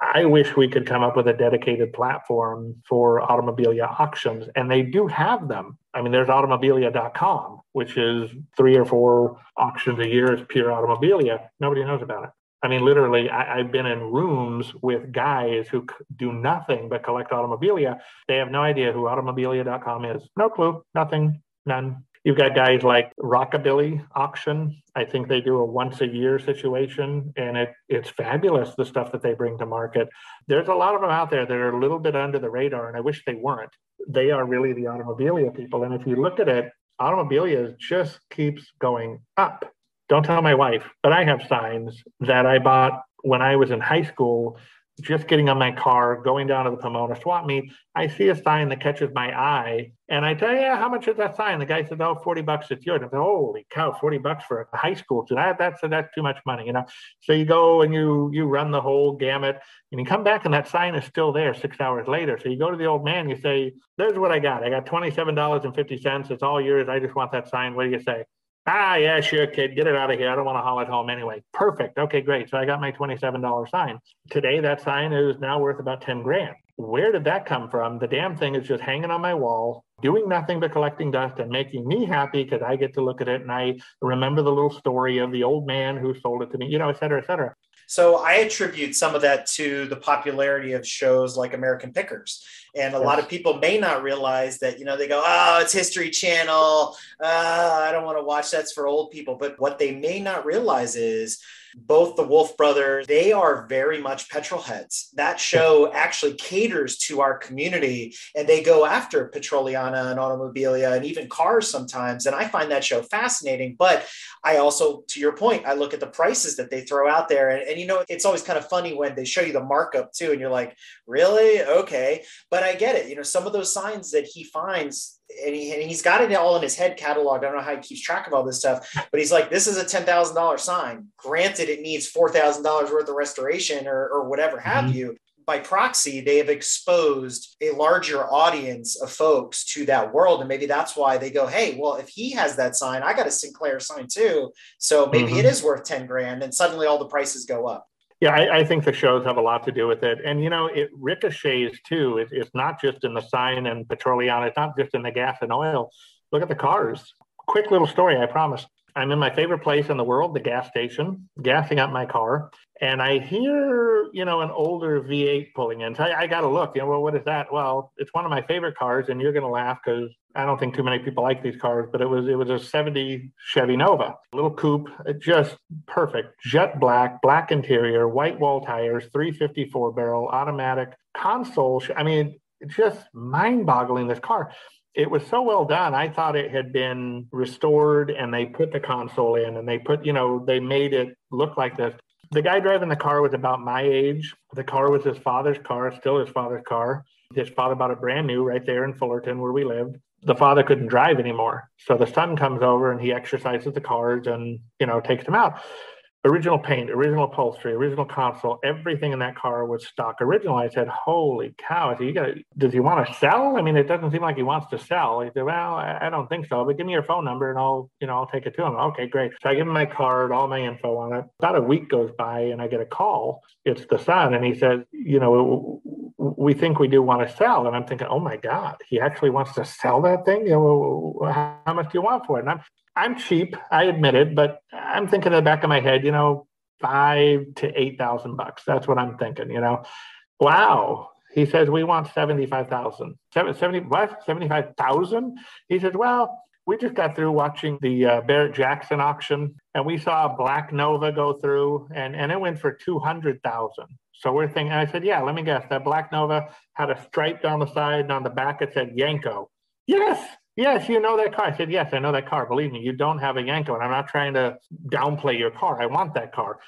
I wish we could come up with a dedicated platform for automobilia auctions, and they do have them. I mean, there's automobilia.com, which is three or four auctions a year It's pure automobilia. Nobody knows about it. I mean, literally, I, have been in rooms with guys who do nothing but collect automobilia. They have no idea who automobilia.com is. No clue, nothing, none. You've got guys like Rockabilly Auction. I think they do a once a year situation, and it it's fabulous the stuff that they bring to market. There's a lot of them out there that are a little bit under the radar, and I wish they weren't. They are really the automobilia people. And if you look at it, automobilia just keeps going up don't tell my wife, but I have signs that I bought when I was in high school, just getting on my car, going down to the Pomona swap meet. I see a sign that catches my eye, and I tell you, yeah, how much is that sign? The guy says, oh, 40 bucks, it's yours. I said, holy cow, 40 bucks for a high school. So that, that's, that's too much money, you know? So you go and you, you run the whole gamut and you come back and that sign is still there six hours later. So you go to the old man, you say, there's what I got. I got $27.50. It's all yours. I just want that sign. What do you say? Ah, yeah, sure, kid. Get it out of here. I don't want to haul it home anyway. Perfect. Okay, great. So I got my $27 sign. Today, that sign is now worth about 10 grand. Where did that come from? The damn thing is just hanging on my wall, doing nothing but collecting dust and making me happy because I get to look at it and I remember the little story of the old man who sold it to me, you know, et cetera, et cetera. So I attribute some of that to the popularity of shows like American Pickers. And a lot of people may not realize that, you know, they go, oh, it's History Channel. Uh, I don't want to watch that's for old people. But what they may not realize is both the Wolfe brothers, they are very much petrol heads. That show actually caters to our community and they go after Petroliana and automobilia and even cars sometimes. And I find that show fascinating. But I also, to your point, I look at the prices that they throw out there. And, and you know, it's always kind of funny when they show you the markup too. And you're like, really? Okay. But I get it. You know, some of those signs that he finds and, he, and he's got it all in his head cataloged. I don't know how he keeps track of all this stuff, but he's like, this is a $10,000 sign. Granted, it needs $4,000 worth of restoration or, or whatever have mm-hmm. you. By proxy, they have exposed a larger audience of folks to that world. And maybe that's why they go, hey, well, if he has that sign, I got a Sinclair sign too. So maybe mm-hmm. it is worth 10 grand. And suddenly all the prices go up. Yeah, I, I, think the shows have a lot to do with it. And, you know, it ricochets too. It, it's not just in the sign and petroleum, it's not just in the gas and oil. Look at the cars. Quick little story, I promise. I'm in my favorite place in the world, the gas station, gassing up my car, and I hear, you know, an older V8 pulling in. So I, I got to look, you know, well, what is that? Well, it's one of my favorite cars, and you're going to laugh because I don't think too many people like these cars, but it was it was a 70 Chevy Nova, little coupe, uh, just perfect, jet black, black interior, white wall tires, 354 barrel, automatic console. I mean, it's just mind-boggling. This car it was so well done. I thought it had been restored and they put the console in and they put, you know, they made it look like this. The guy driving the car was about my age. The car was his father's car, still his father's car. His father bought it brand new right there in Fullerton where we lived. The father couldn't drive anymore. So the son comes over and he exercises the cars and, you know, takes them out. Original paint, original upholstery, original console, everything in that car was stock original. I said, "Holy cow! So you got? Does he want to sell? I mean, it doesn't seem like he wants to sell." He said, "Well, I don't think so, but give me your phone number and I'll, you know, I'll take it to him." Okay, great. So I give him my card, all my info on it. About a week goes by and I get a call. It's the son, and he says, "You know, we think we do want to sell." And I'm thinking, "Oh my God, he actually wants to sell that thing? You know, how much do you want for it?" And I'm I'm cheap, I admit it, but I'm thinking in the back of my head, you know, five to eight thousand bucks. That's what I'm thinking, you know. Wow. He says we want seventy-five thousand. Seventy what? Seventy-five thousand? He says, well, we just got through watching the uh, Barrett Jackson auction, and we saw a Black Nova go through, and and it went for two hundred thousand. So we're thinking. I said, yeah, let me guess. That Black Nova had a stripe down the side, and on the back it said Yenko. Yes, Yes, you know that car. I said, Yes, I know that car. Believe me, you don't have a Yenko. And I'm not trying to downplay your car. I want that car.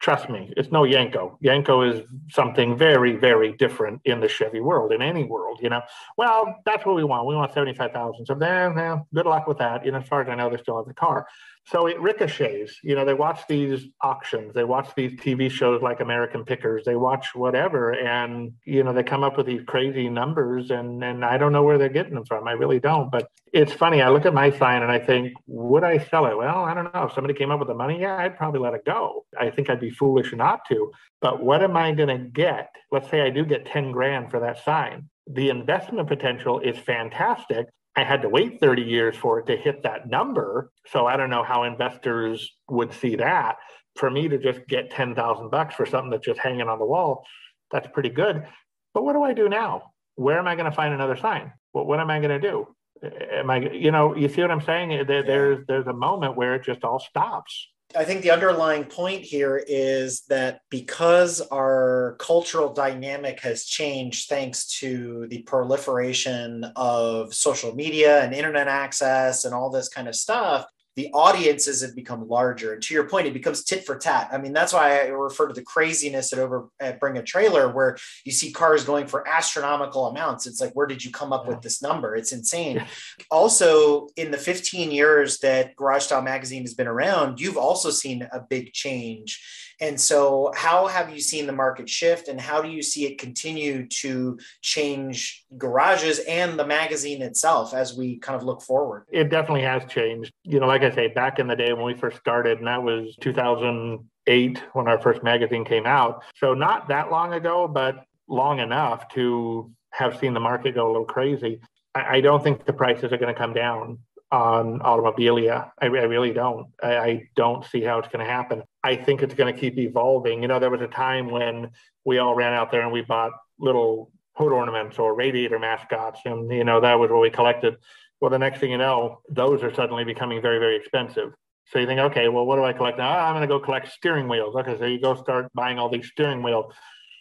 Trust me, it's no Yenko. Yenko is something very, very different in the Chevy world, in any world, you know. Well, that's what we want. We want 75,000. So then, well, good luck with that. Know, as far as I know, they still have the car. So it ricochets. You know, they watch these auctions, they watch these TV shows like American Pickers, they watch whatever, and you know, they come up with these crazy numbers, and and I don't know where they're getting them from. I really don't. But it's funny. I look at my sign and I think, would I sell it? Well, I don't know. If somebody came up with the money, yeah, I'd probably let it go. I think I'd be foolish not to. But what am I going to get? Let's say I do get 10 grand for that sign. The investment potential is fantastic, I had to wait 30 years for it to hit that number. So I don't know how investors would see that. For me to just get 10,000 bucks for something that's just hanging on the wall, that's pretty good. But what do I do now? Where am I going to find another sign? What, what am I going to do? Am I, you know, you see what I'm saying? There, there's, there's a moment where it just all stops. I think the underlying point here is that because our cultural dynamic has changed thanks to the proliferation of social media and internet access and all this kind of stuff, the audiences have become larger. And to your point, it becomes tit for tat. I mean, that's why I refer to the craziness at over at Bring a Trailer, where you see cars going for astronomical amounts. It's like, where did you come up yeah. with this number? It's insane. also, in the 15 years that Garage Style Magazine has been around, you've also seen a big change and so, how have you seen the market shift, and how do you see it continue to change garages and the magazine itself as we kind of look forward? It definitely has changed. You know, like I say, back in the day when we first started, and that was 2008 when our first magazine came out. So, not that long ago, but long enough to have seen the market go a little crazy. I, don't think the prices are going to come down on automobilia. I, I really don't. I, I, don't see how it's going to happen. I think it's going to keep evolving. You know, there was a time when we all ran out there and we bought little hood ornaments or radiator mascots, and you know that was what we collected. Well, the next thing you know, those are suddenly becoming very, very expensive. So you think, okay, well, what do I collect now? Ah, I'm going to go collect steering wheels. Okay, so you go start buying all these steering wheels.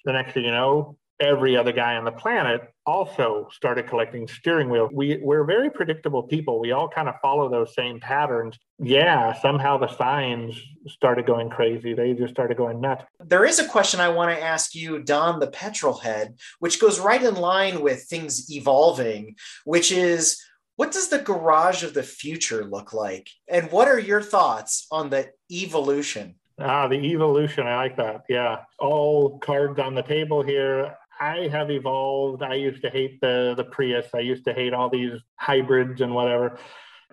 The next thing you know, every other guy on the planet also started collecting steering wheels. We, we're very predictable people. We all kind of follow those same patterns. Yeah, somehow the signs started going crazy. They just started going nuts. There is a question I want to ask you, Don, the petrol head, which goes right in line with things evolving, which is what does the garage of the future look like? And what are your thoughts on the evolution? Ah, the evolution. I like that. Yeah. All cards on the table here. I have evolved. I used to hate the the Prius. I used to hate all these hybrids and whatever.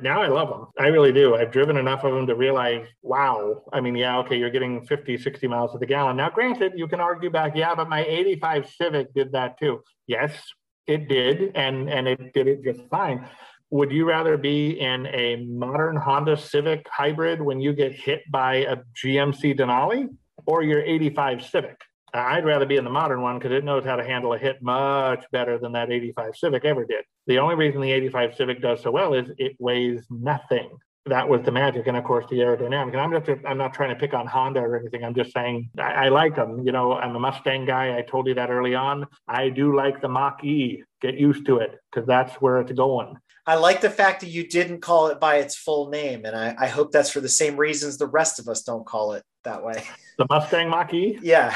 Now I love them. I really do. I've driven enough of them to realize, wow. I mean, yeah, okay, you're getting 50, 60 miles to the gallon. Now, granted, you can argue back, yeah, but my 85 Civic did that too. Yes, it did, and and it did it just fine. Would you rather be in a modern Honda Civic hybrid when you get hit by a GMC Denali or your 85 Civic? I'd rather be in the modern one because it knows how to handle a hit much better than that 85 Civic ever did. The only reason the 85 Civic does so well is it weighs nothing. That was the magic, and of course the aerodynamic. And I'm just I'm not trying to pick on Honda or anything. I'm just saying I, I like them. You know, I'm a Mustang guy. I told you that early on. I do like the Mach E. Get used to it because that's where it's going. I like the fact that you didn't call it by its full name, and I, I hope that's for the same reasons the rest of us don't call it that way. The Mustang Mach E. Yeah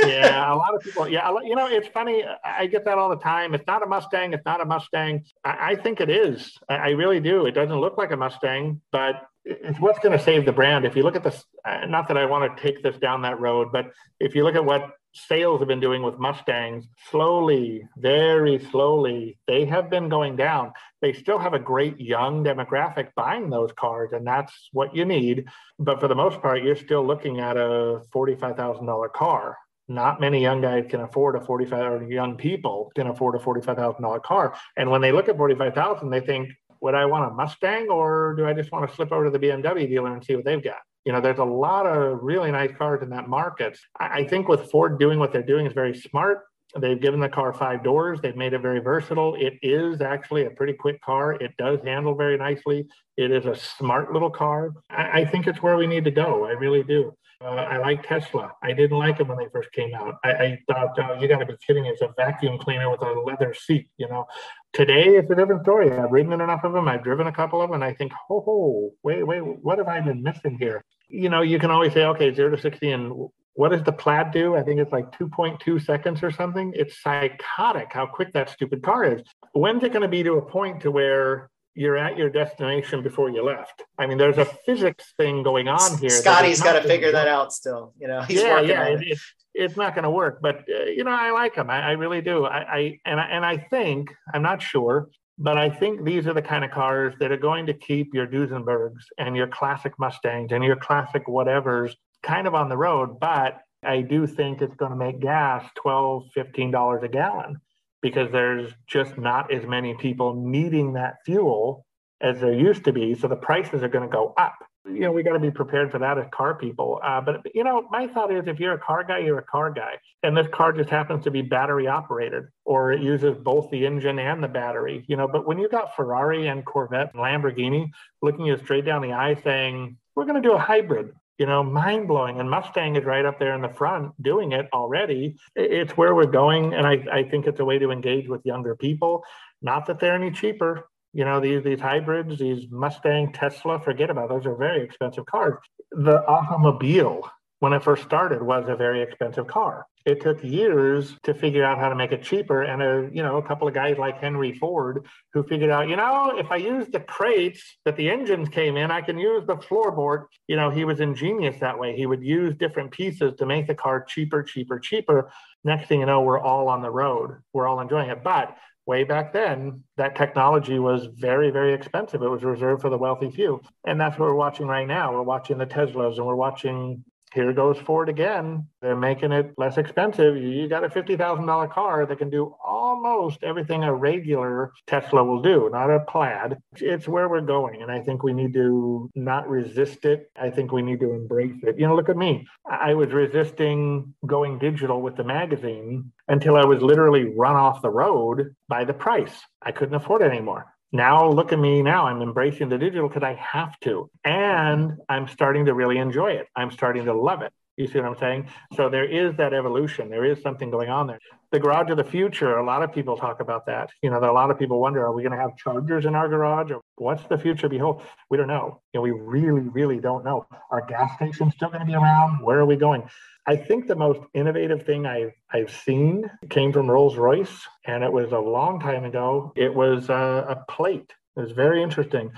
yeah, a lot of people. Yeah, you know, it's funny. I get that all the time. It's not a Mustang. It's not a Mustang. I, I think it is. I, I, really do. It doesn't look like a Mustang, but it's what's going to save the brand. If you look at this, uh, not that I want to take this down that road, but if you look at what sales have been doing with Mustangs, slowly, very slowly, they have been going down. They still have a great young demographic buying those cars, and that's what you need. But for the most part, you're still looking at a $45,000 car. Not many young guys can afford a 45 or young people can afford a $45,000 car. And when they look at 45,000, they think, would I want a Mustang or do I just want to slip over to the BMW dealer and see what they've got? You know, there's a lot of really nice cars in that market. I think with Ford doing what they're doing is very smart. They've given the car five doors. They've made it very versatile. It is actually a pretty quick car. It does handle very nicely. It is a smart little car. I, I think it's where we need to go. I really do. Uh, I like Tesla. I didn't like them when they first came out. I, I thought, oh, you got to be kidding! It's a vacuum cleaner with a leather seat. You know, today it's a different story. I've ridden in enough of them. I've driven a couple of them, and I think, oh, wait, wait, what have I been missing here? You know, you can always say, okay, zero to sixty, and what does the plaid do? I think it's like 2.2 seconds or something. It's psychotic how quick that stupid car is. When's it going to be to a point to where you're at your destination before you left. I mean, there's a physics thing going on here. Scotty's got to figure that out still. You know, he's yeah, working yeah, on it. It, it's not going to work, but uh, you know, I like him. I, I really do. I, I and I, and I think I'm not sure, but I think these are the kind of cars that are going to keep your Duesenbergs and your classic Mustangs and your classic whatevers kind of on the road. But I do think it's going to make gas $12, $15 a gallon because there's just not as many people needing that fuel as there used to be. So the prices are going to go up. You know, we got to be prepared for that as car people. Uh, but, you know, my thought is if you're a car guy, you're a car guy. And this car just happens to be battery operated or it uses both the engine and the battery, you know. But when you've got Ferrari and Corvette and Lamborghini looking you straight down the eye saying, we're going to do a hybrid, you know, mind blowing. And Mustang is right up there in the front doing it already. It's where we're going. And I, I think it's a way to engage with younger people. Not that they're any cheaper. You know, these, these hybrids, these Mustang, Tesla, forget about those are very expensive cars. The automobile when it first started was a very expensive car. It took years to figure out how to make it cheaper. And a, you know, a couple of guys like Henry Ford who figured out, you know, if I use the crates that the engines came in, I can use the floorboard. You know, he was ingenious that way. He would use different pieces to make the car cheaper, cheaper, cheaper. Next thing you know, we're all on the road. We're all enjoying it. But way back then, that technology was very, very expensive. It was reserved for the wealthy few. And that's what we're watching right now. We're watching the Teslas and we're watching here goes Ford again. They're making it less expensive. You got a $50,000 car that can do almost everything a regular Tesla will do, not a plaid. It's where we're going. And I think we need to not resist it. I think we need to embrace it. You know, look at me. I was resisting going digital with the magazine until I was literally run off the road by the price. I couldn't afford it anymore now look at me now i'm embracing the digital because i have to and i'm starting to really enjoy it. I'm starting to love it. You see what i'm saying? So there is that evolution. There is something going on there. The garage of the future a lot of people talk about that. You know a lot of people wonder are we going to have chargers in our garage or what's the future behold? We don't know. You know we really really don't know. Are gas stations still going to be around? Where are we going I think the most innovative thing I've, I've seen came from Rolls Royce, and it was a long time ago. It was a, a plate. It was very interesting.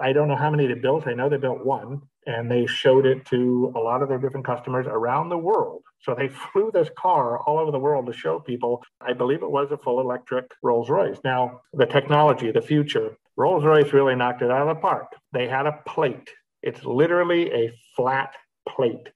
I don't know how many they built. I know they built one, and they showed it to a lot of their different customers around the world. So they flew this car all over the world to show people. I believe it was a full electric Rolls Royce. Now, the technology, the future, Rolls Royce really knocked it out of the park. They had a plate, it's literally a flat plate.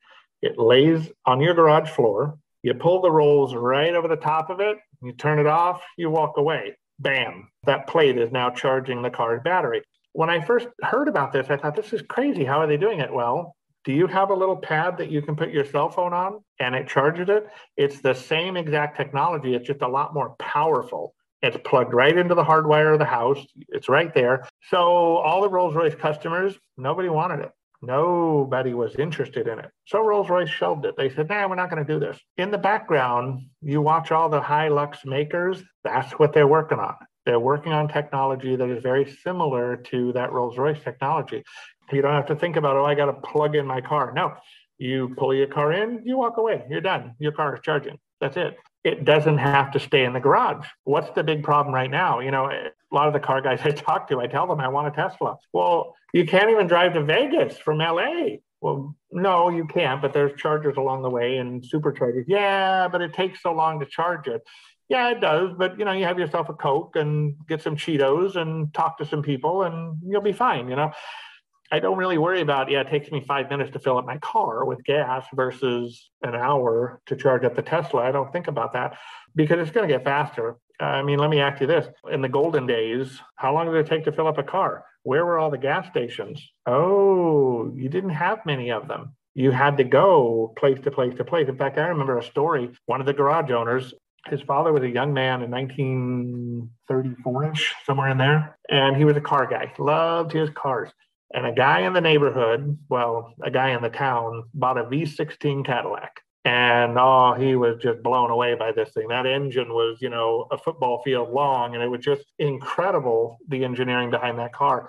It lays on your garage floor. You pull the rolls right over the top of it, you turn it off, you walk away. Bam, that plate is now charging the car's battery. When I first heard about this, I thought, this is crazy. How are they doing it? Well, do you have a little pad that you can put your cell phone on and it charges it? It's the same exact technology, it's just a lot more powerful. It's plugged right into the hardwire of the house. It's right there. So all the Rolls Royce customers, nobody wanted it. Nobody was interested in it. So Rolls Royce shelved it. They said, nah, we're not going to do this. In the background, you watch all the Hilux makers, that's what they're working on. They're working on technology that is very similar to that Rolls Royce technology. You don't have to think about, oh, I got to plug in my car. No, you pull your car in, you walk away, you're done. Your car is charging. That's it. It doesn't have to stay in the garage. What's the big problem right now? You know, a lot of the car guys I talk to, I tell them I want a Tesla. Well, you can't even drive to Vegas from LA. Well, no, you can't, but there's chargers along the way and superchargers. Yeah, but it takes so long to charge it. Yeah, it does, but you know, you have yourself a Coke and get some Cheetos and talk to some people and you'll be fine, you know. I don't really worry about, yeah, it takes me five minutes to fill up my car with gas versus an hour to charge up the Tesla. I don't think about that because it's going to get faster. I mean, let me ask you this. In the golden days, how long did it take to fill up a car? Where were all the gas stations? Oh, you didn't have many of them. You had to go place to place to place. In fact, I remember a story. One of the garage owners, his father was a young man in 1934 ish, somewhere in there. And he was a car guy, loved his cars. And a guy in the neighborhood, well, a guy in the town, bought a V16 Cadillac. And oh, he was just blown away by this thing. That engine was, you know, a football field long, and it was just incredible the engineering behind that car.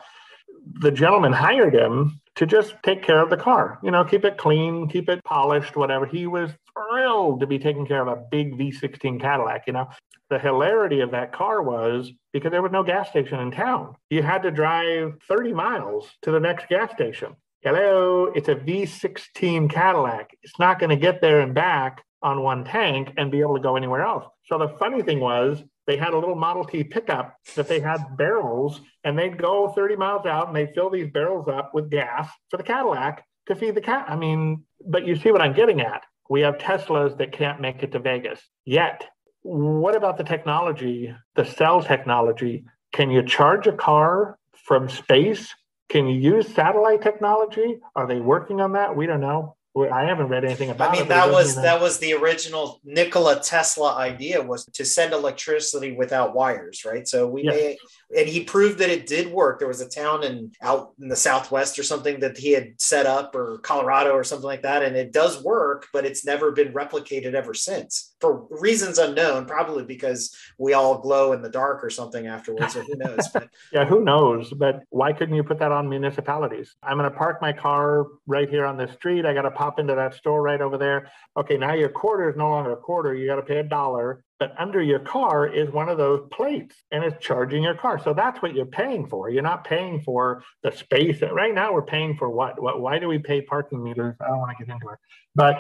The gentleman hired him to just take care of the car, you know, keep it clean, keep it polished, whatever. He was thrilled to be taking care of a big V16 Cadillac, you know. The hilarity of that car was because there was no gas station in town. You had to drive 30 miles to the next gas station. Hello, it's a V16 Cadillac. It's not going to get there and back on one tank and be able to go anywhere else. So the funny thing was, they had a little Model T pickup that they had barrels, and they'd go 30 miles out and they'd fill these barrels up with gas for the Cadillac to feed the cat. I mean, but you see what I'm getting at. We have Teslas that can't make it to Vegas yet. What about the technology, the cell technology? Can you charge a car from space? Can you use satellite technology? Are they working on that? We don't know. I haven't read anything about. I mean, it, that was that was the original Nikola Tesla idea was to send electricity without wires, right? So we yes. may, and he proved that it did work. There was a town in out in the southwest or something that he had set up, or Colorado or something like that, and it does work, but it's never been replicated ever since for reasons unknown. Probably because we all glow in the dark or something afterwards, who knows? But yeah, who knows? But why couldn't you put that on municipalities? I'm going to park my car right here on the street. I got to pop into that store right over there. Okay, now your quarter is no longer a quarter. You got to pay a dollar. But under your car is one of those plates and it's charging your car. So that's what you're paying for. You're not paying for the space. Right now, we're paying for what? what why do we pay parking meters? I don't want to get into it. But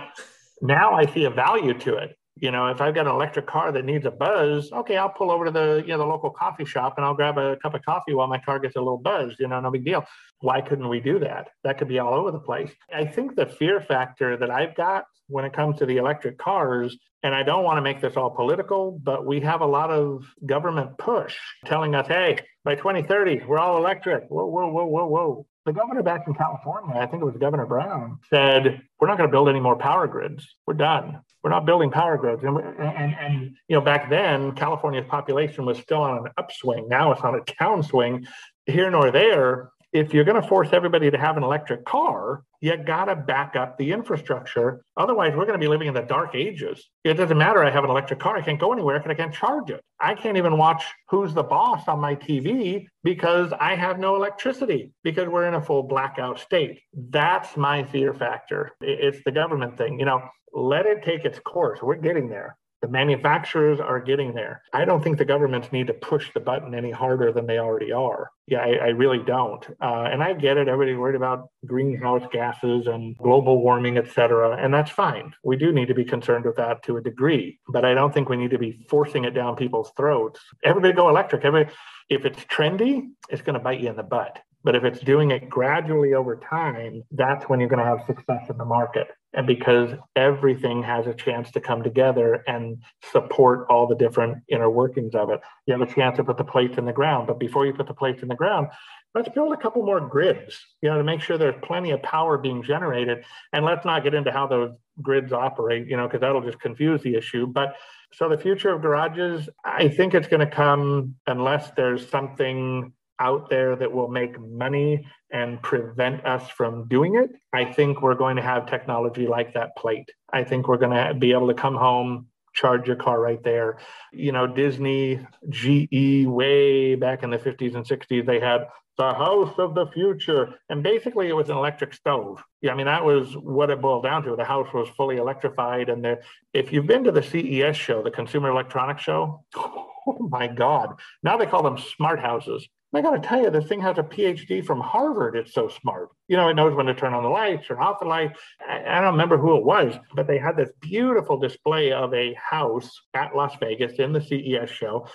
now I see a value to it you know, if I've got an electric car that needs a buzz, okay, I'll pull over to the you know the local coffee shop and I'll grab a cup of coffee while my car gets a little buzz. You know, no big deal. Why couldn't we do that? That could be all over the place. I think the fear factor that I've got when it comes to the electric cars, and I don't want to make this all political, but we have a lot of government push telling us, hey, by 2030, we're all electric. Whoa, whoa, whoa, whoa, whoa. The governor back in California, I think it was Governor Brown, said, we're not going to build any more power grids. We're done. We're not building power grids. And, and, and, you know, back then, California's population was still on an upswing. Now it's on a downswing. Here nor there, if you're going to force everybody to have an electric car, you got to back up the infrastructure. Otherwise, we're going to be living in the dark ages. It doesn't matter. I have an electric car. I can't go anywhere because I can't charge it. I can't even watch Who's the Boss on my TV because I have no electricity because we're in a full blackout state. That's my fear factor. It's the government thing. You know, let it take its course. We're getting there. The manufacturers are getting there. I don't think the governments need to push the button any harder than they already are. Yeah, I, I really don't. Uh, and I get it. Everybody's worried about greenhouse gases and global warming, et cetera. And that's fine. We do need to be concerned with that to a degree. But I don't think we need to be forcing it down people's throats. Everybody go electric. Everybody, if it's trendy, it's going to bite you in the butt. But if it's doing it gradually over time, that's when you're going to have success in the market. And because everything has a chance to come together and support all the different inner workings of it, you have a chance to put the plates in the ground. But before you put the plates in the ground, let's build a couple more grids, you know, to make sure there's plenty of power being generated. And let's not get into how those grids operate, you know, because that'll just confuse the issue. But so the future of garages, I think it's going to come unless there's something out there that will make money and prevent us from doing it, I think we're going to have technology like that plate. I think we're going to be able to come home, charge your car right there. You know, Disney, GE, way back in the 50s and 60s, they had the house of the future. And basically, it was an electric stove. Yeah, I mean, that was what it boiled down to. The house was fully electrified. And if you've been to the CES show, the Consumer Electronics Show, oh my God, now they call them smart houses. I got to tell you, this thing has a PhD from Harvard. It's so smart. You know, it knows when to turn on the lights, turn off the light. I, I, don't remember who it was, but they had this beautiful display of a house at Las Vegas in the CES show.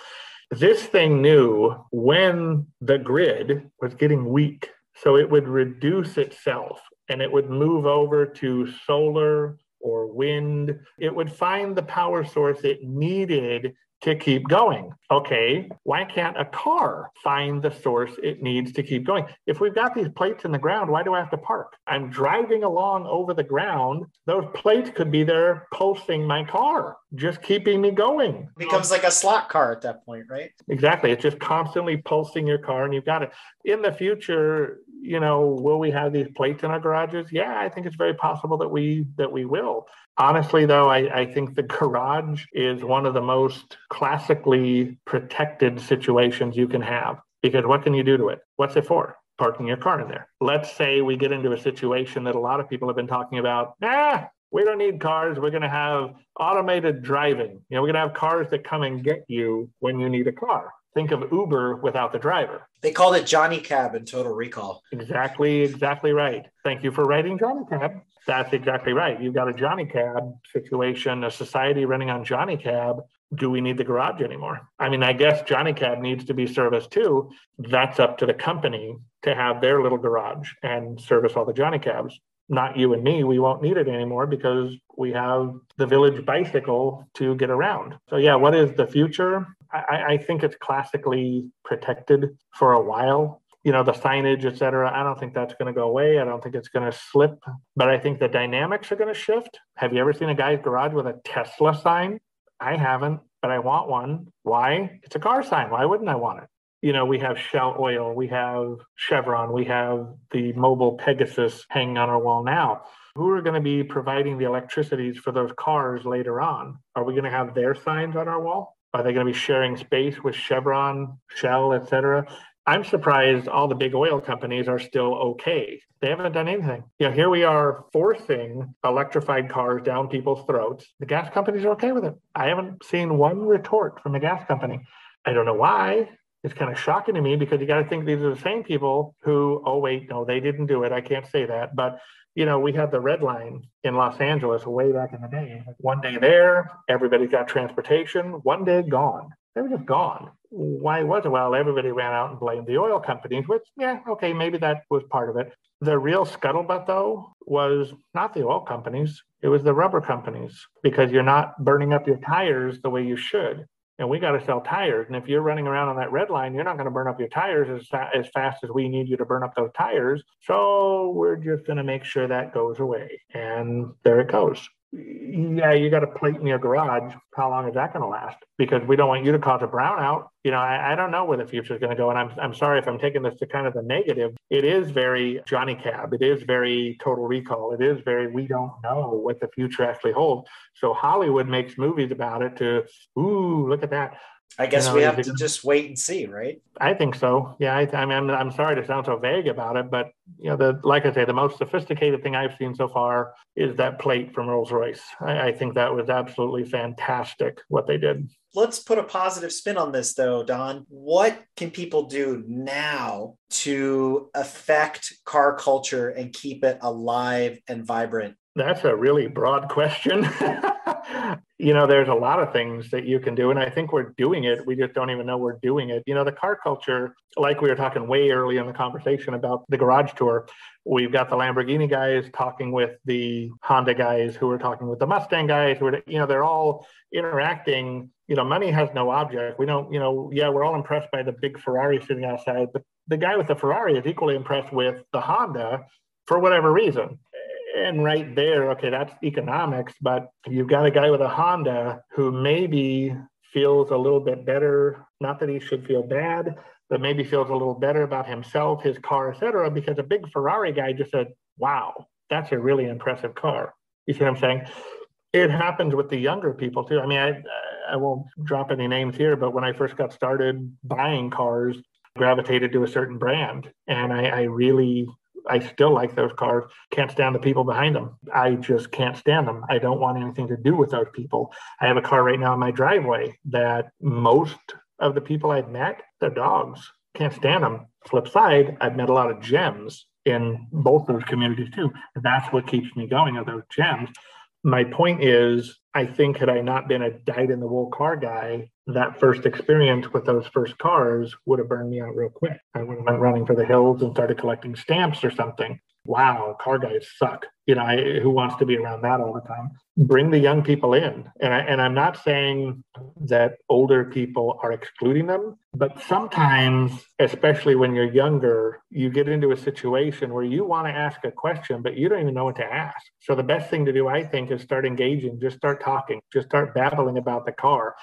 This thing knew when the grid was getting weak. So it would reduce itself and it would move over to solar or wind. It would find the power source it needed to keep going. Okay, why can't a car find the source it needs to keep going? If we've got these plates in the ground, why do I have to park? I'm driving along over the ground. Those plates could be there pulsing my car, just keeping me going. It becomes like a slot car at that point, right? Exactly. It's just constantly pulsing your car, and you've got it. In the future, you know, will we have these plates in our garages? Yeah, I think it's very possible that we that we will. Honestly, though, I, I think the garage is one of the most classically protected situations you can have because what can you do to it? What's it for? Parking your car in there. Let's say we get into a situation that a lot of people have been talking about. Ah, we don't need cars. We're going to have automated driving. You know, we're going to have cars that come and get you when you need a car. Think of Uber without the driver. They called it Johnny Cab in Total Recall. Exactly, exactly right. Thank you for writing Johnny Cab. That's exactly right. You've got a Johnny Cab situation, a society running on Johnny Cab. Do we need the garage anymore? I mean, I guess Johnny Cab needs to be serviced too. That's up to the company to have their little garage and service all the Johnny Cabs not you and me, we won't need it anymore because we have the village bicycle to get around. So, yeah, what is the future? I, I think it's classically protected for a while. You know, the signage, et cetera, I don't think that's going to go away. I don't think it's going to slip, but I think the dynamics are going to shift. Have you ever seen a guy's garage with a Tesla sign? I haven't, but I want one. Why? It's a car sign. Why wouldn't I want it? You know, we have Shell Oil, we have Chevron, we have the Mobil Pegasus hanging on our wall now. Who are going to be providing the electricities for those cars later on? Are we going to have their signs on our wall? Are they going to be sharing space with Chevron, Shell, et cetera? I'm surprised all the big oil companies are still okay. They haven't done anything. You know, here we are forcing electrified cars down people's throats. The gas companies are okay with it. I haven't seen one retort from the gas company. I don't know why it's kind of shocking to me because you got to think these are the same people who, oh, wait, no, they didn't do it. I can't say that. But, you know, we had the red line in Los Angeles way back in the day. One day there, everybody's got transportation. One day gone. They were just gone. Why was it? Well, everybody ran out and blamed the oil companies, which, yeah, okay, maybe that was part of it. The real scuttlebutt, though, was not the oil companies, it was the rubber companies because you're not burning up your tires the way you should and we got to sell tires. And if you're running around on that red line, you're not going to burn up your tires as, as fast as we need you to burn up those tires. So we're just going to make sure that goes away. And there it goes yeah, you got a plate in your garage. How long is that going to last? Because we don't want you to cause a brownout. You know, I, I don't know where the future is going to go. And I'm, I'm sorry if I'm taking this to kind of the negative. It is very Johnny Cab. It is very Total Recall. It is very, we don't know what the future actually holds. So Hollywood makes movies about it to, ooh, look at that. I guess you know, we have to just wait and see, right? I think so. Yeah, I, I mean, I'm, I'm sorry to sound so vague about it, but you know, the like I say, the most sophisticated thing I've seen so far is that plate from Rolls Royce. I, I think that was absolutely fantastic what they did. Let's put a positive spin on this, though, Don. What can people do now to affect car culture and keep it alive and vibrant? That's a really broad question. you know, there's a lot of things that you can do. And I think we're doing it. We just don't even know we're doing it. You know, the car culture, like we were talking way early in the conversation about the garage tour, we've got the Lamborghini guys talking with the Honda guys who are talking with the Mustang guys who are, you know, they're all interacting. You know, money has no object. We don't, you know, yeah, we're all impressed by the big Ferrari sitting outside, but the guy with the Ferrari is equally impressed with the Honda for whatever reason and right there, okay, that's economics, but you've got a guy with a Honda who maybe feels a little bit better. Not that he should feel bad, but maybe feels a little better about himself, his car, etc. Because a big Ferrari guy just said, "Wow, that's a really impressive car." You see what I'm saying? It happens with the younger people too. I mean, I I won't drop any names here, but when I first got started buying cars, gravitated to a certain brand. And I, I really I still like those cars. Can't stand the people behind them. I just can't stand them. I don't want anything to do with those people. I have a car right now in my driveway that most of the people I've met, they're dogs. Can't stand them. Flip side, I've met a lot of gems in both those communities too. That's what keeps me going are those gems. My point is, I think had I not been a dyed in the wool car guy, that first experience with those first cars would have burned me out real quick. I would have went running for the hills and started collecting stamps or something wow, car guys suck. You know, I, who wants to be around that all the time? Bring the young people in. And, I, and I'm not saying that older people are excluding them, but sometimes, especially when you're younger, you get into a situation where you want to ask a question, but you don't even know what to ask. So the best thing to do, I think, is start engaging, just start talking, just start babbling about the car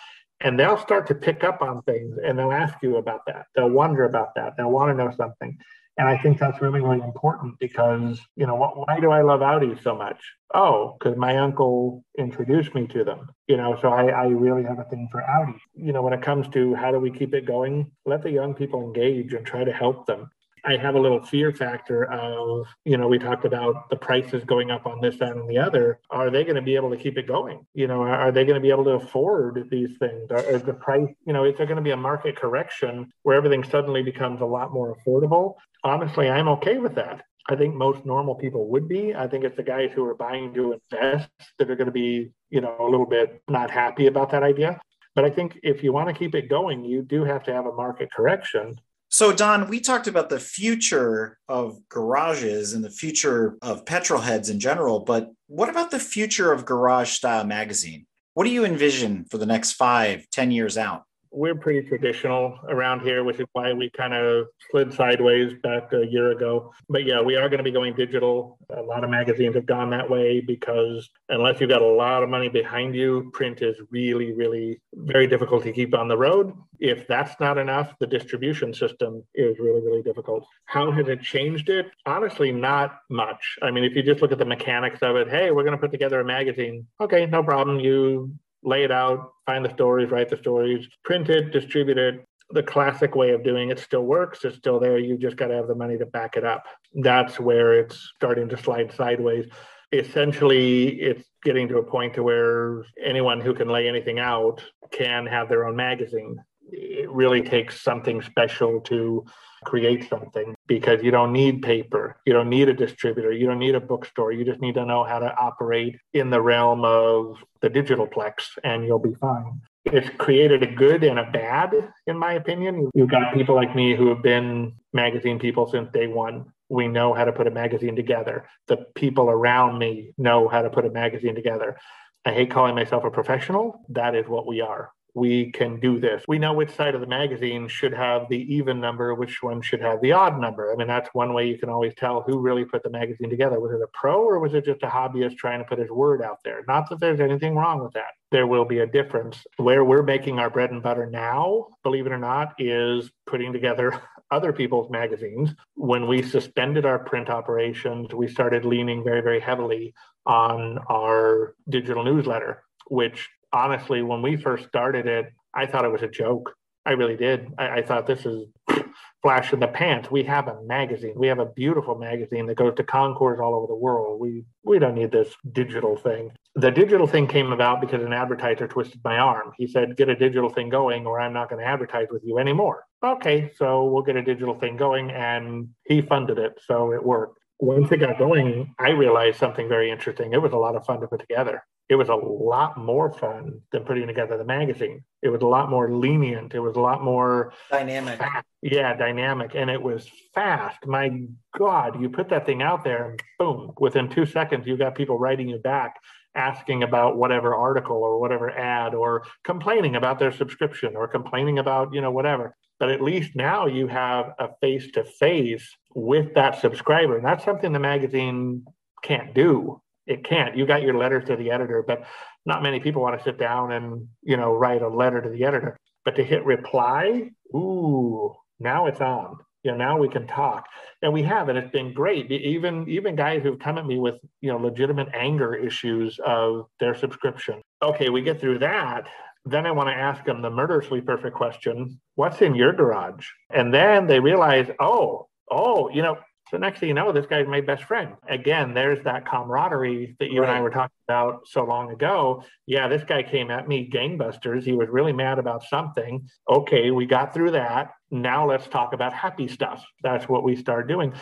and they'll start to pick up on things and they'll ask you about that. They'll wonder about that. They'll want to know something. And I think that's really, really important because, you know, why do I love Audis so much? Oh, because my uncle introduced me to them, you know, so I, I really have a thing for Audi. You know, when it comes to how do we keep it going, let the young people engage and try to help them. I have a little fear factor of, you know, we talked about the prices going up on this, that, and the other. Are they going to be able to keep it going? You know, are they going to be able to afford these things? Is the price, you know, is there going to be a market correction where everything suddenly becomes a lot more affordable? Honestly, I'm okay with that. I think most normal people would be. I think it's the guys who are buying to invest that are going to be, you know, a little bit not happy about that idea. But I think if you want to keep it going, you do have to have a market correction so, Don, we talked about the future of garages and the future of petrol heads in general, but what about the future of Garage Style Magazine? What do you envision for the next five, ten years out? We're pretty traditional around here, which is why we kind of slid sideways back a year ago. But yeah, we are going to be going digital. A lot of magazines have gone that way because unless you've got a lot of money behind you, print is really, really very difficult to keep on the road. If that's not enough, the distribution system is really, really difficult. How has it changed it? Honestly, not much. I mean, if you just look at the mechanics of it, hey, we're going to put together a magazine. Okay, no problem. You lay it out, find the stories, write the stories, print it, distribute it. The classic way of doing it still works. It's still there. You just got to have the money to back it up. That's where it's starting to slide sideways. Essentially, it's getting to a point to where anyone who can lay anything out can have their own magazine. It really takes something special to create something because you don't need paper. You don't need a distributor. You don't need a bookstore. You just need to know how to operate in the realm of the digital plex and you'll be fine. It's created a good and a bad, in my opinion. You've got people like me who have been magazine people since day one. We know how to put a magazine together. The people around me know how to put a magazine together. I hate calling myself a professional. That is what we are we can do this. We know which side of the magazine should have the even number, which one should have the odd number. I mean, that's one way you can always tell who really put the magazine together. Was it a pro or was it just a hobbyist trying to put his word out there? Not that there's anything wrong with that. There will be a difference. Where we're making our bread and butter now, believe it or not, is putting together other people's magazines. When we suspended our print operations, we started leaning very, very heavily on our digital newsletter, which honestly, when we first started it, I thought it was a joke. I really did. I, I, thought this is flash in the pants. We have a magazine. We have a beautiful magazine that goes to concours all over the world. We we don't need this digital thing. The digital thing came about because an advertiser twisted my arm. He said, "Get a digital thing going, or I'm not going to advertise with you anymore." Okay, so we'll get a digital thing going, and he funded it, so it worked once it got going, I realized something very interesting. It was a lot of fun to put together. It was a lot more fun than putting together the magazine. It was a lot more lenient. It was a lot more dynamic. Fast. Yeah, dynamic. And it was fast. My God, you put that thing out there and boom, within two seconds, you've got people writing you back asking about whatever article or whatever ad or complaining about their subscription or complaining about, you know, whatever. But at least now you have a face to face with that subscriber. And that's something the magazine can't do. It can't. You got your letter to the editor, but not many people want to sit down and, you know, write a letter to the editor. But to hit reply, ooh, now it's on. You know, now we can talk. And we have, and it's been great. Even even guys who've come at me with, you know, legitimate anger issues of their subscription. Okay, we get through that Then I want to ask them the murderously perfect question What's in your garage? And then they realize, oh, oh, you know, so next thing you know, this guy's my best friend. Again, there's that camaraderie that you right. and I were talking about so long ago. Yeah, this guy came at me gangbusters. He was really mad about something. Okay, we got through that. Now let's talk about happy stuff. That's what we start doing.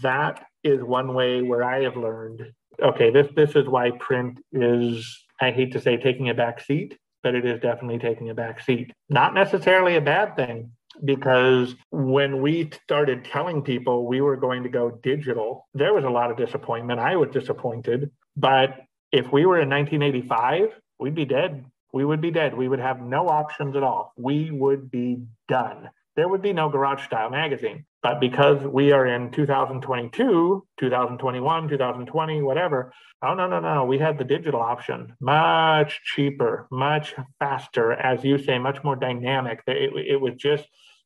That is one way where I have learned. Okay, this this is why print is. I hate to say taking a back seat, but it is definitely taking a back seat. Not necessarily a bad thing because when we started telling people we were going to go digital, there was a lot of disappointment. I was disappointed. But if we were in 1985, we'd be dead. We would be dead. We would have no options at all. We would be done. There would be no Garage Style magazine. But because we are in 2022, 2021, 2020, whatever, oh, no, no, no. We had the digital option, much cheaper, much faster, as you say, much more dynamic. It, it was just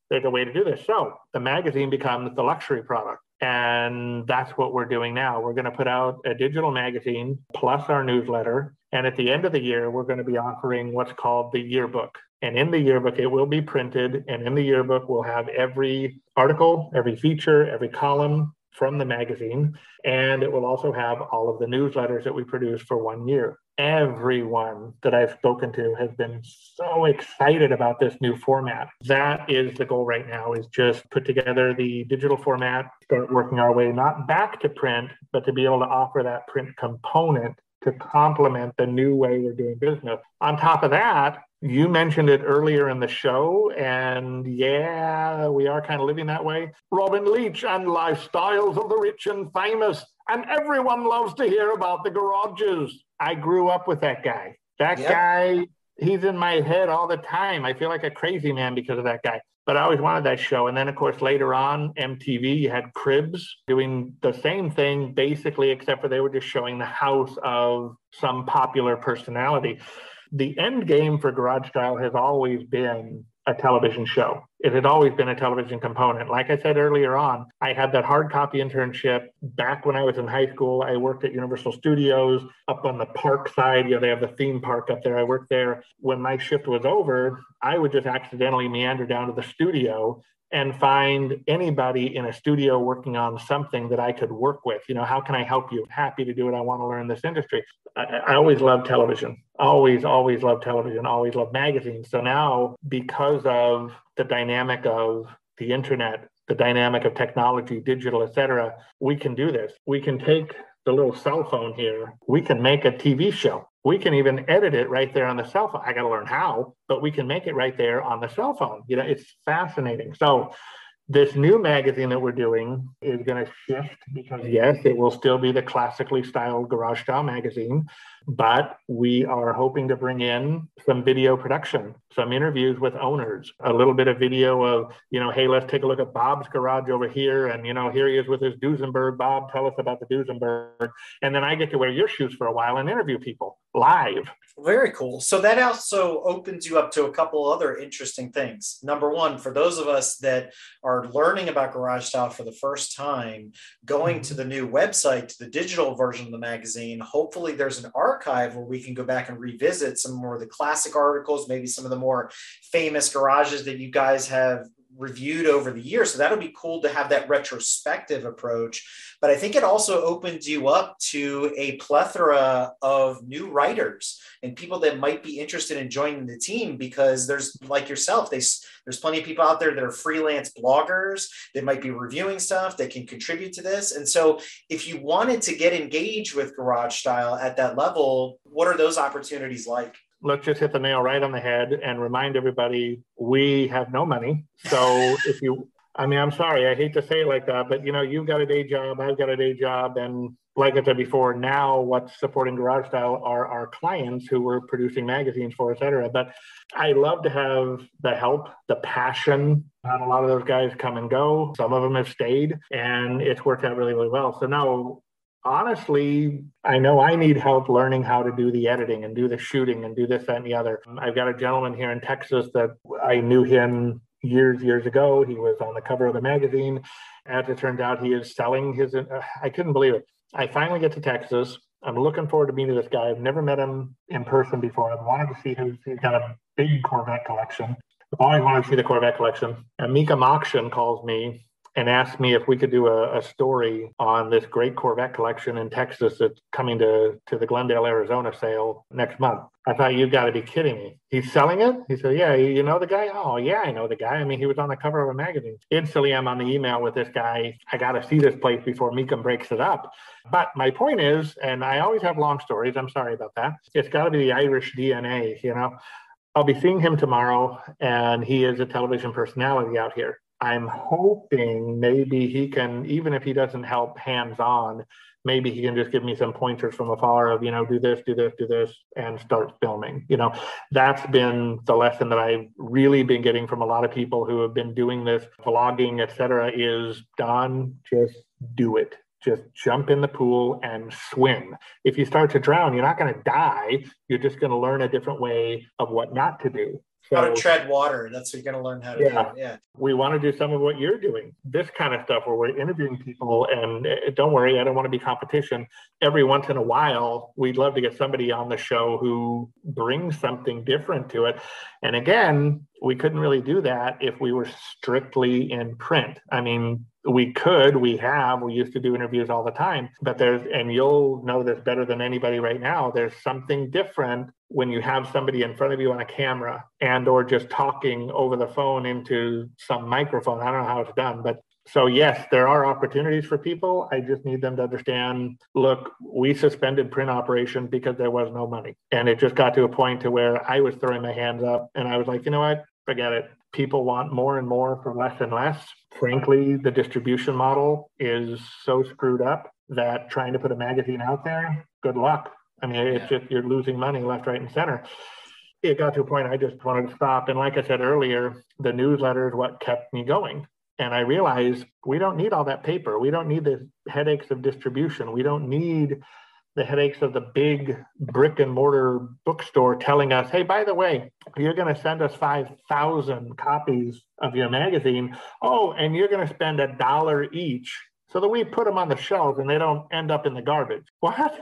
there's a way to do this. So the magazine becomes the luxury product. And that's what we're doing now. We're going to put out a digital magazine plus our newsletter. And at the end of the year, we're going to be offering what's called the yearbook. And in the yearbook, it will be printed. And in the yearbook, we'll have every article, every feature, every column from the magazine. And it will also have all of the newsletters that we produce for one year everyone that I've spoken to has been so excited about this new format. That is the goal right now is just put together the digital format, start working our way not back to print, but to be able to offer that print component to complement the new way we're doing business. On top of that, you mentioned it earlier in the show, and yeah, we are kind of living that way. Robin Leach and lifestyles of the rich and famous. And everyone loves to hear about the garages. I grew up with that guy. That yep. guy, he's in my head all the time. I feel like a crazy man because of that guy. But I always wanted that show. And then, of course, later on, MTV, you had Cribs doing the same thing, basically, except for they were just showing the house of some popular personality. The end game for Garage Style has always been a television show. It had always been a television component. Like I said earlier on, I had that hard copy internship back when I was in high school. I worked at Universal Studios up on the park side. You know, they have the theme park up there. I worked there. When my shift was over, I would just accidentally meander down to the studio and find anybody in a studio working on something that I could work with. You know, how can I help you? Happy to do it. I want to learn this industry. I, I always loved television. Always, always loved television. Always loved magazines. So now, because of the dynamic of the internet, the dynamic of technology, digital, et cetera, we can do this. We can take the little cell phone here. We can make a TV show we can even edit it right there on the cell phone. I got to learn how, but we can make it right there on the cell phone. You know, it's fascinating. So this new magazine that we're doing is going to shift because yes, it will still be the classically styled garage style magazine, but we are hoping to bring in some video production, some interviews with owners, a little bit of video of, you know, hey, let's take a look at Bob's garage over here. And, you know, here he is with his Duesenberg. Bob, tell us about the Duesenberg. And then I get to wear your shoes for a while and interview people live. Very cool. So that also opens you up to a couple other interesting things. Number one, for those of us that are learning about garage style for the first time, going to the new website, to the digital version of the magazine, hopefully there's an art archive where we can go back and revisit some more of the classic articles, maybe some of the more famous garages that you guys have reviewed over the years. So that'll be cool to have that retrospective approach. But I think it also opens you up to a plethora of new writers and people that might be interested in joining the team because there's like yourself, they, there's plenty of people out there that are freelance bloggers that might be reviewing stuff that can contribute to this. And so if you wanted to get engaged with Garage Style at that level, what are those opportunities like? Let's just hit the nail right on the head and remind everybody we have no money. So if you, I mean, I'm sorry, I hate to say it like that, but you know, you've got a day job, I've got a day job, and like I said before, now what's supporting Garage Style are our clients who we're producing magazines for, et cetera. But I love to have the help, the passion. Had a lot of those guys come and go. Some of them have stayed, and it's worked out really, really well. So now honestly, I know I need help learning how to do the editing and do the shooting and do this, that, and the other. I've got a gentleman here in Texas that I knew him years, years ago. He was on the cover of the magazine. As it turns out, he is selling his, uh, I couldn't believe it. I finally get to Texas. I'm looking forward to meeting this guy. I've never met him in person before. I've wanted to see who he's got a big Corvette collection. I've always wanted to see the Corvette collection. And Mecum calls me and asked me if we could do a, a, story on this great Corvette collection in Texas that's coming to, to the Glendale, Arizona sale next month. I thought, you've got to be kidding me. He's selling it? He said, Yeah, you know the guy? Oh, yeah, I know the guy. I mean, he was on the cover of a magazine. Instantly, I'm on the email with this guy. I got to see this place before Mecum breaks it up. But my point is, and I always have long stories, I'm sorry about that. It's got to be the Irish DNA, you know? I'll be seeing him tomorrow, and he is a television personality out here. I'm hoping maybe he can, even if he doesn't help hands on, maybe he can just give me some pointers from afar of, you know, do this, do this, do this, and start filming. You know, that's been the lesson that I've really been getting from a lot of people who have been doing this vlogging, et cetera, is Don, just do it. Just jump in the pool and swim. If you start to drown, you're not going to die. You're just going to learn a different way of what not to do. So, how to tread water. That's what you're going to learn how to yeah, do. Yeah. We want to do some of what you're doing. This kind of stuff where we're interviewing people. And uh, don't worry, I don't want to be competition. Every once in a while, we'd love to get somebody on the show who brings something different to it. And again, we couldn't really do that if we were strictly in print. I mean, we could, we have, we used to do interviews all the time, but there's, and you'll know this better than anybody right now, there's something different when you have somebody in front of you on a camera and or just talking over the phone into some microphone. I don't know how it's done, but so yes, there are opportunities for people. I just need them to understand, look, we suspended print operation because there was no money. And it just got to a point to where I was throwing my hands up and I was like, you know what? Forget it. People want more and more for less and less. Frankly, the distribution model is so screwed up that trying to put a magazine out there, good luck. I mean, it's just you're losing money left, right, and center. It got to a point I just wanted to stop. And like I said earlier, the newsletter is what kept me going. And I realized we don't need all that paper. We don't need the headaches of distribution. We don't need the headaches of the big brick and mortar bookstore telling us, hey, by the way, you're going to send us 5,000 copies of your magazine. Oh, and you're going to spend a dollar each so that we put them on the shelves and they don't end up in the garbage. What?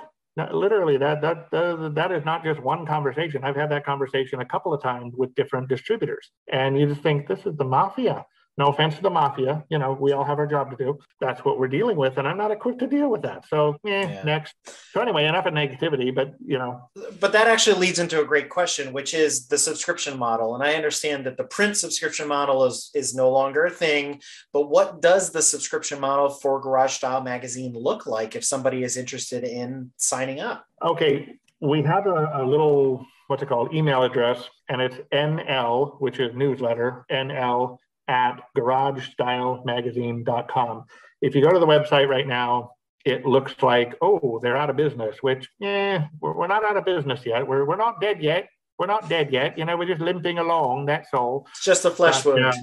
Literally, that, that that that is not just one conversation. I've had that conversation a couple of times with different distributors, and you just think this is the mafia. No offense to the mafia, you know, we all have our job to do. That's what we're dealing with, and I'm not equipped to deal with that. So, eh, yeah. next. So anyway, enough of negativity, but you know. But that actually leads into a great question, which is the subscription model. And I understand that the print subscription model is is no longer a thing. But what does the subscription model for Garage Style Magazine look like if somebody is interested in signing up? Okay, we have a, a little what's it called email address, and it's NL, which is newsletter, NL at garagestylemagazine.com. If you go to the website right now, it looks like, oh, they're out of business, which, yeah, we're, we're not out of business yet. We're, we're not dead yet. We're not dead yet. You know, we're just limping along. That's all. It's just a flesh but, wound. Uh,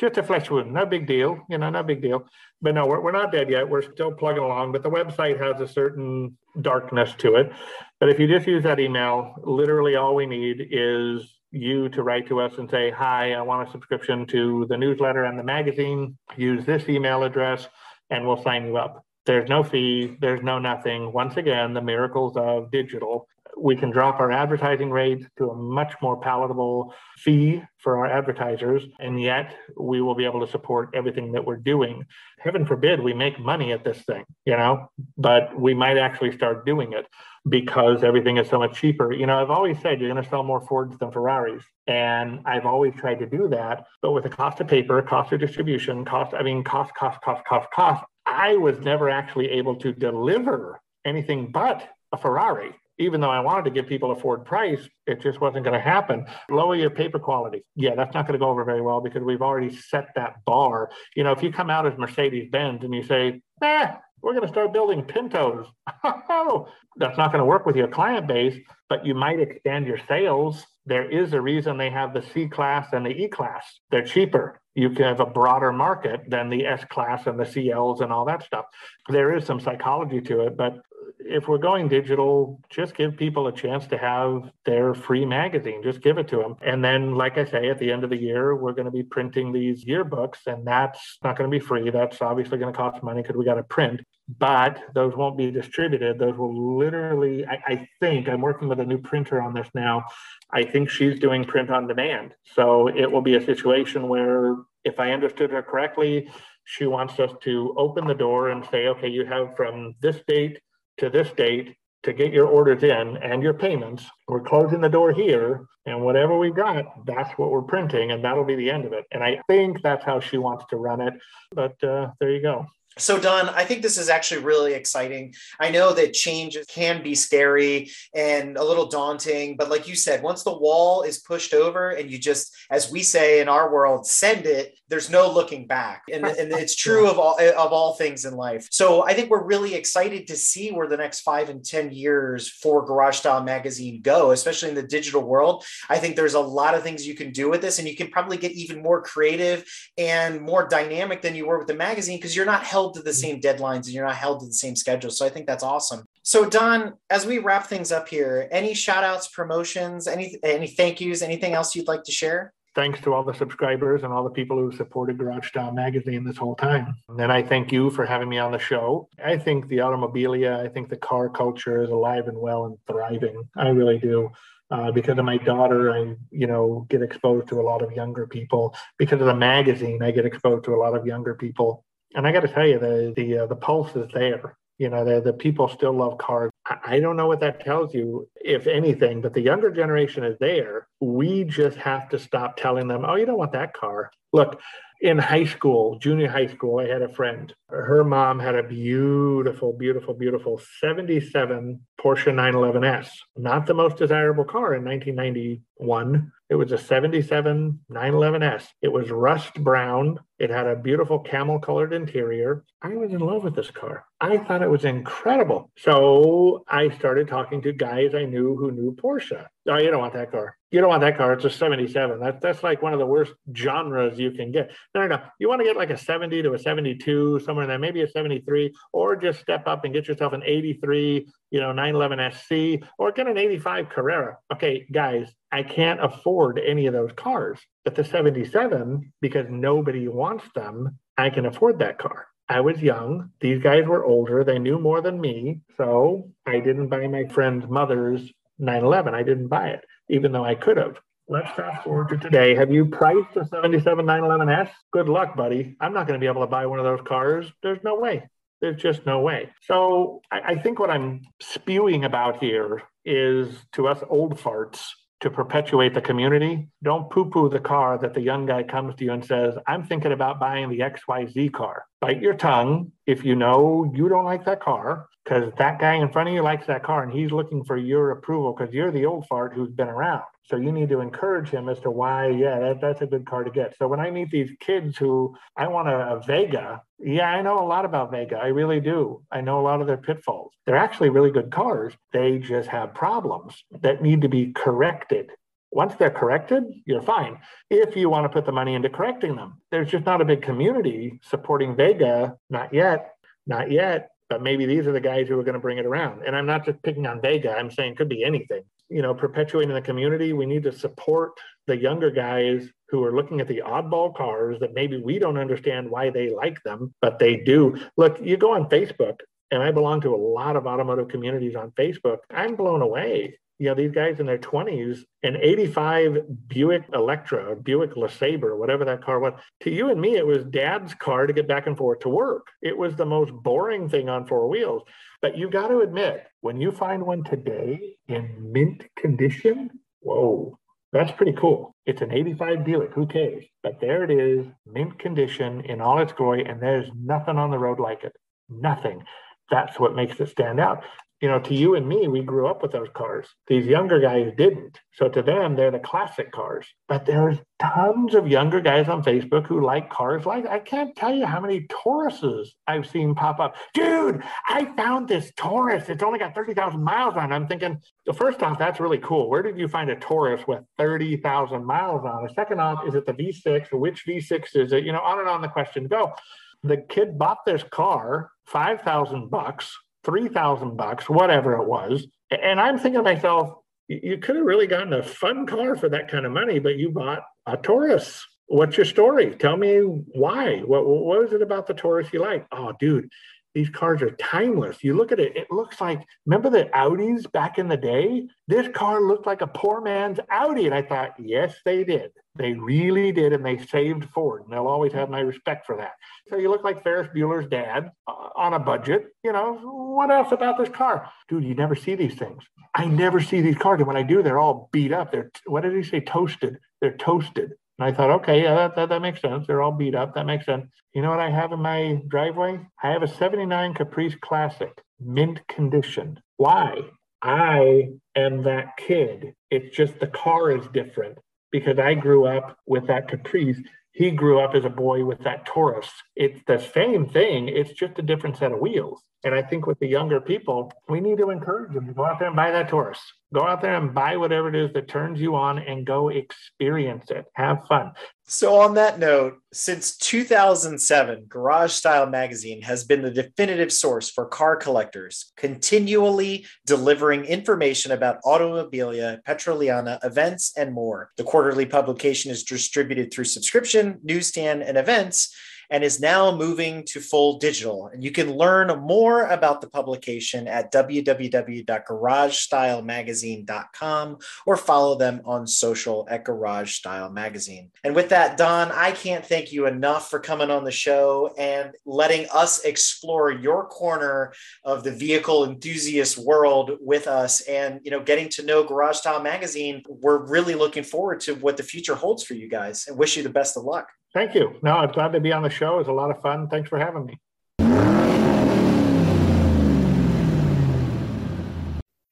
just a flesh wound. No big deal. You know, no big deal. But no, we're, we're not dead yet. We're still plugging along. But the website has a certain darkness to it. But if you just use that email, literally all we need is you to write to us and say, Hi, I want a subscription to the newsletter and the magazine. Use this email address and we'll sign you up. There's no fee, there's no nothing. Once again, the miracles of digital. We can drop our advertising rates to a much more palatable fee for our advertisers, and yet we will be able to support everything that we're doing. Heaven forbid we make money at this thing, you know, but we might actually start doing it because everything is so much cheaper. You know, I've always said you're going to sell more Fords than Ferraris. And I've always tried to do that. But with the cost of paper, cost of distribution, cost, I mean, cost, cost, cost, cost, cost, I was never actually able to deliver anything but a Ferrari. Even though I wanted to give people a Ford price, it just wasn't going to happen. Lower your paper quality. Yeah, that's not going to go over very well because we've already set that bar. You know, if you come out as Mercedes Benz and you say, eh, we're going to start building Pintos. That's not going to work with your client base, but you might expand your sales. There is a reason they have the C class and the E class. They're cheaper. You can have a broader market than the S class and the CLs and all that stuff. There is some psychology to it, but if we're going digital, just give people a chance to have their free magazine. Just give it to them. And then, like I say, at the end of the year, we're going to be printing these yearbooks, and that's not going to be free. That's obviously going to cost money because we got to print but those won't be distributed. Those will literally, I, I, think, I'm working with a new printer on this now. I think she's doing print on demand. So it will be a situation where, if I understood her correctly, she wants us to open the door and say, okay, you have from this date to this date to get your orders in and your payments. We're closing the door here, and whatever we got, that's what we're printing, and that'll be the end of it. And I think that's how she wants to run it. But uh, there you go. So, Don, I think this is actually really exciting. I know that change can be scary and a little daunting, but like you said, once the wall is pushed over and you just, as we say in our world, send it, there's no looking back. And, and it's true of all of all things in life. So I think we're really excited to see where the next five and 10 years for Garage Style Magazine go, especially in the digital world. I think there's a lot of things you can do with this, and you can probably get even more creative and more dynamic than you were with the magazine because you're not held to the mm-hmm. same deadlines and you're not held to the same schedule. So I think that's awesome. So Don, as we wrap things up here, any shout outs, promotions, any any thank yous, anything else you'd like to share? Thanks to all the subscribers and all the people who supported Garage Style Magazine this whole time. And I thank you for having me on the show. I think the automobilia, I think the car culture is alive and well and thriving. I really do. Uh, because of my daughter, I, you know, get exposed to a lot of younger people. Because of the magazine, I get exposed to a lot of younger people. And I got to tell you, the the uh, the pulse is there. You know, the, the people still love cars. I don't know what that tells you, if anything, but the younger generation is there. We just have to stop telling them, oh, you don't want that car. Look, in high school, junior high school, I had a friend. Her mom had a beautiful, beautiful, beautiful 77 Porsche 911S. Not the most desirable car in 1991. It was a 77 911S. It was rust brown. It had a beautiful camel colored interior. I was in love with this car. I thought it was incredible. So I started talking to guys I knew who knew Porsche. Oh, you don't want that car. You don't want that car. It's a 77. That, that's like one of the worst genres you can get. No, no, no. You want to get like a 70 to a 72, somewhere in there, maybe a 73, or just step up and get yourself an 83, you know, 911 SC, or get an 85 Carrera. Okay, guys, I can't afford any of those cars. But the 77, because nobody wants them, I can afford that car. I was young. These guys were older. They knew more than me. So I didn't buy my friend's mother's 911. I didn't buy it, even though I could have. Let's fast forward to today. Have you priced a 77 911S? Good luck, buddy. I'm not going to be able to buy one of those cars. There's no way. There's just no way. So I, I think what I'm spewing about here is to us old farts to perpetuate the community. Don't poo poo the car that the young guy comes to you and says, I'm thinking about buying the XYZ car. Bite your tongue if you know you don't like that car because that guy in front of you likes that car and he's looking for your approval because you're the old fart who's been around. So you need to encourage him as to why, yeah, that, that's a good car to get. So when I meet these kids who I want a, a Vega, yeah, I know a lot about Vega. I really do. I know a lot of their pitfalls. They're actually really good cars. They just have problems that need to be corrected. Once they're corrected, you're fine. If you want to put the money into correcting them, there's just not a big community supporting Vega. Not yet. Not yet but maybe these are the guys who are going to bring it around. And I'm not just picking on Vega, I'm saying could be anything. You know, perpetuating the community, we need to support the younger guys who are looking at the oddball cars that maybe we don't understand why they like them, but they do. Look, you go on Facebook, and I belong to a lot of automotive communities on Facebook. I'm blown away you know, these guys in their 20s, an 85 Buick Electra, Buick LeSabre, whatever that car was. To you and me, it was dad's car to get back and forth to work. It was the most boring thing on four wheels. But you've got to admit, when you find one today in mint condition, whoa, that's pretty cool. It's an 85 Buick, who cares? But there it is, mint condition in all its glory, and there's nothing on the road like it. Nothing. That's what makes it stand out you know, to you and me, we grew up with those cars. These younger guys didn't. So to them, they're the classic cars. But there's tons of younger guys on Facebook who like cars like I can't tell you how many Tauruses I've seen pop up. Dude, I found this Taurus. It's only got 30,000 miles on it. I'm thinking, so first off, that's really cool. Where did you find a Taurus with 30,000 miles on it? Second off, is it the V6? Which V6 is it? You know, on and on the question go. The kid bought this car, 5,000 bucks 3000 bucks, whatever it was. And I'm thinking to myself, you could have really gotten a fun car for that kind of money, but you bought a Taurus. What's your story? Tell me why. What, what was it about the Taurus you like? Oh, dude, these cars are timeless. You look at it, it looks like, remember the Audis back in the day? This car looked like a poor man's Audi. And I thought, yes, they did. They really did. And they saved Ford. And they'll always have my respect for that. So you look like Ferris Bueller's dad uh, on a budget. You know, what else about this car? Dude, you never see these things. I never see these cars. And when I do, they're all beat up. They're, what did he say? Toasted. They're toasted. And I thought, okay, yeah, that, that, that makes sense. They're all beat up. That makes sense. You know what I have in my driveway? I have a 79 Caprice Classic, mint condition. Why? I am that kid. It's just the car is different because I grew up with that Caprice. He grew up as a boy with that Taurus. It's the same thing. It's just a different set of wheels. And I think with the younger people, we need to encourage them to go out there and buy that Taurus. Go out there and buy whatever it is that turns you on and go experience it. Have fun. So, on that note, since 2007, Garage Style Magazine has been the definitive source for car collectors, continually delivering information about automobilia, Petroliana, events, and more. The quarterly publication is distributed through subscription, newsstand, and events and is now moving to full digital. And you can learn more about the publication at www.garagestylemagazine.com or follow them on social at Garage Style Magazine. And with that, Don, I can't thank you enough for coming on the show and letting us explore your corner of the vehicle enthusiast world with us and, you know, getting to know Garage Style Magazine. We're really looking forward to what the future holds for you guys and wish you the best of luck. Thank you. No, I'm glad to be on the show. It was a lot of fun. Thanks for having me.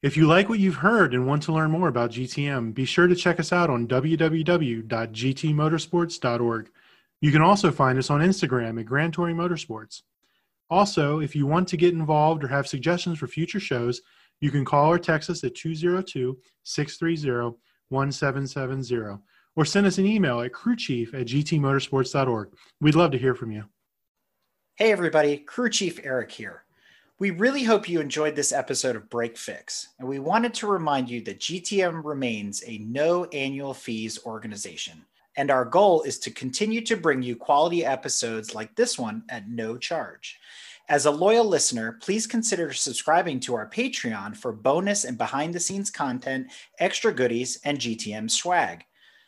If you like what you've heard and want to learn more about GTM, be sure to check us out on www.gtmotorsports.org. You can also find us on Instagram at Grand Touring Motorsports. Also, if you want to get involved or have suggestions for future shows, you can call or text us at 202 630 1770 or send us an email at crewchief at gtmotorsports.org. We'd love to hear from you. Hey, everybody, Crew Chief Eric here. We really hope you enjoyed this episode of Break Fix, and we wanted to remind you that GTM remains a no annual fees organization. And our goal is to continue to bring you quality episodes like this one at no charge. As a loyal listener, please consider subscribing to our Patreon for bonus and behind the scenes content, extra goodies, and GTM swag.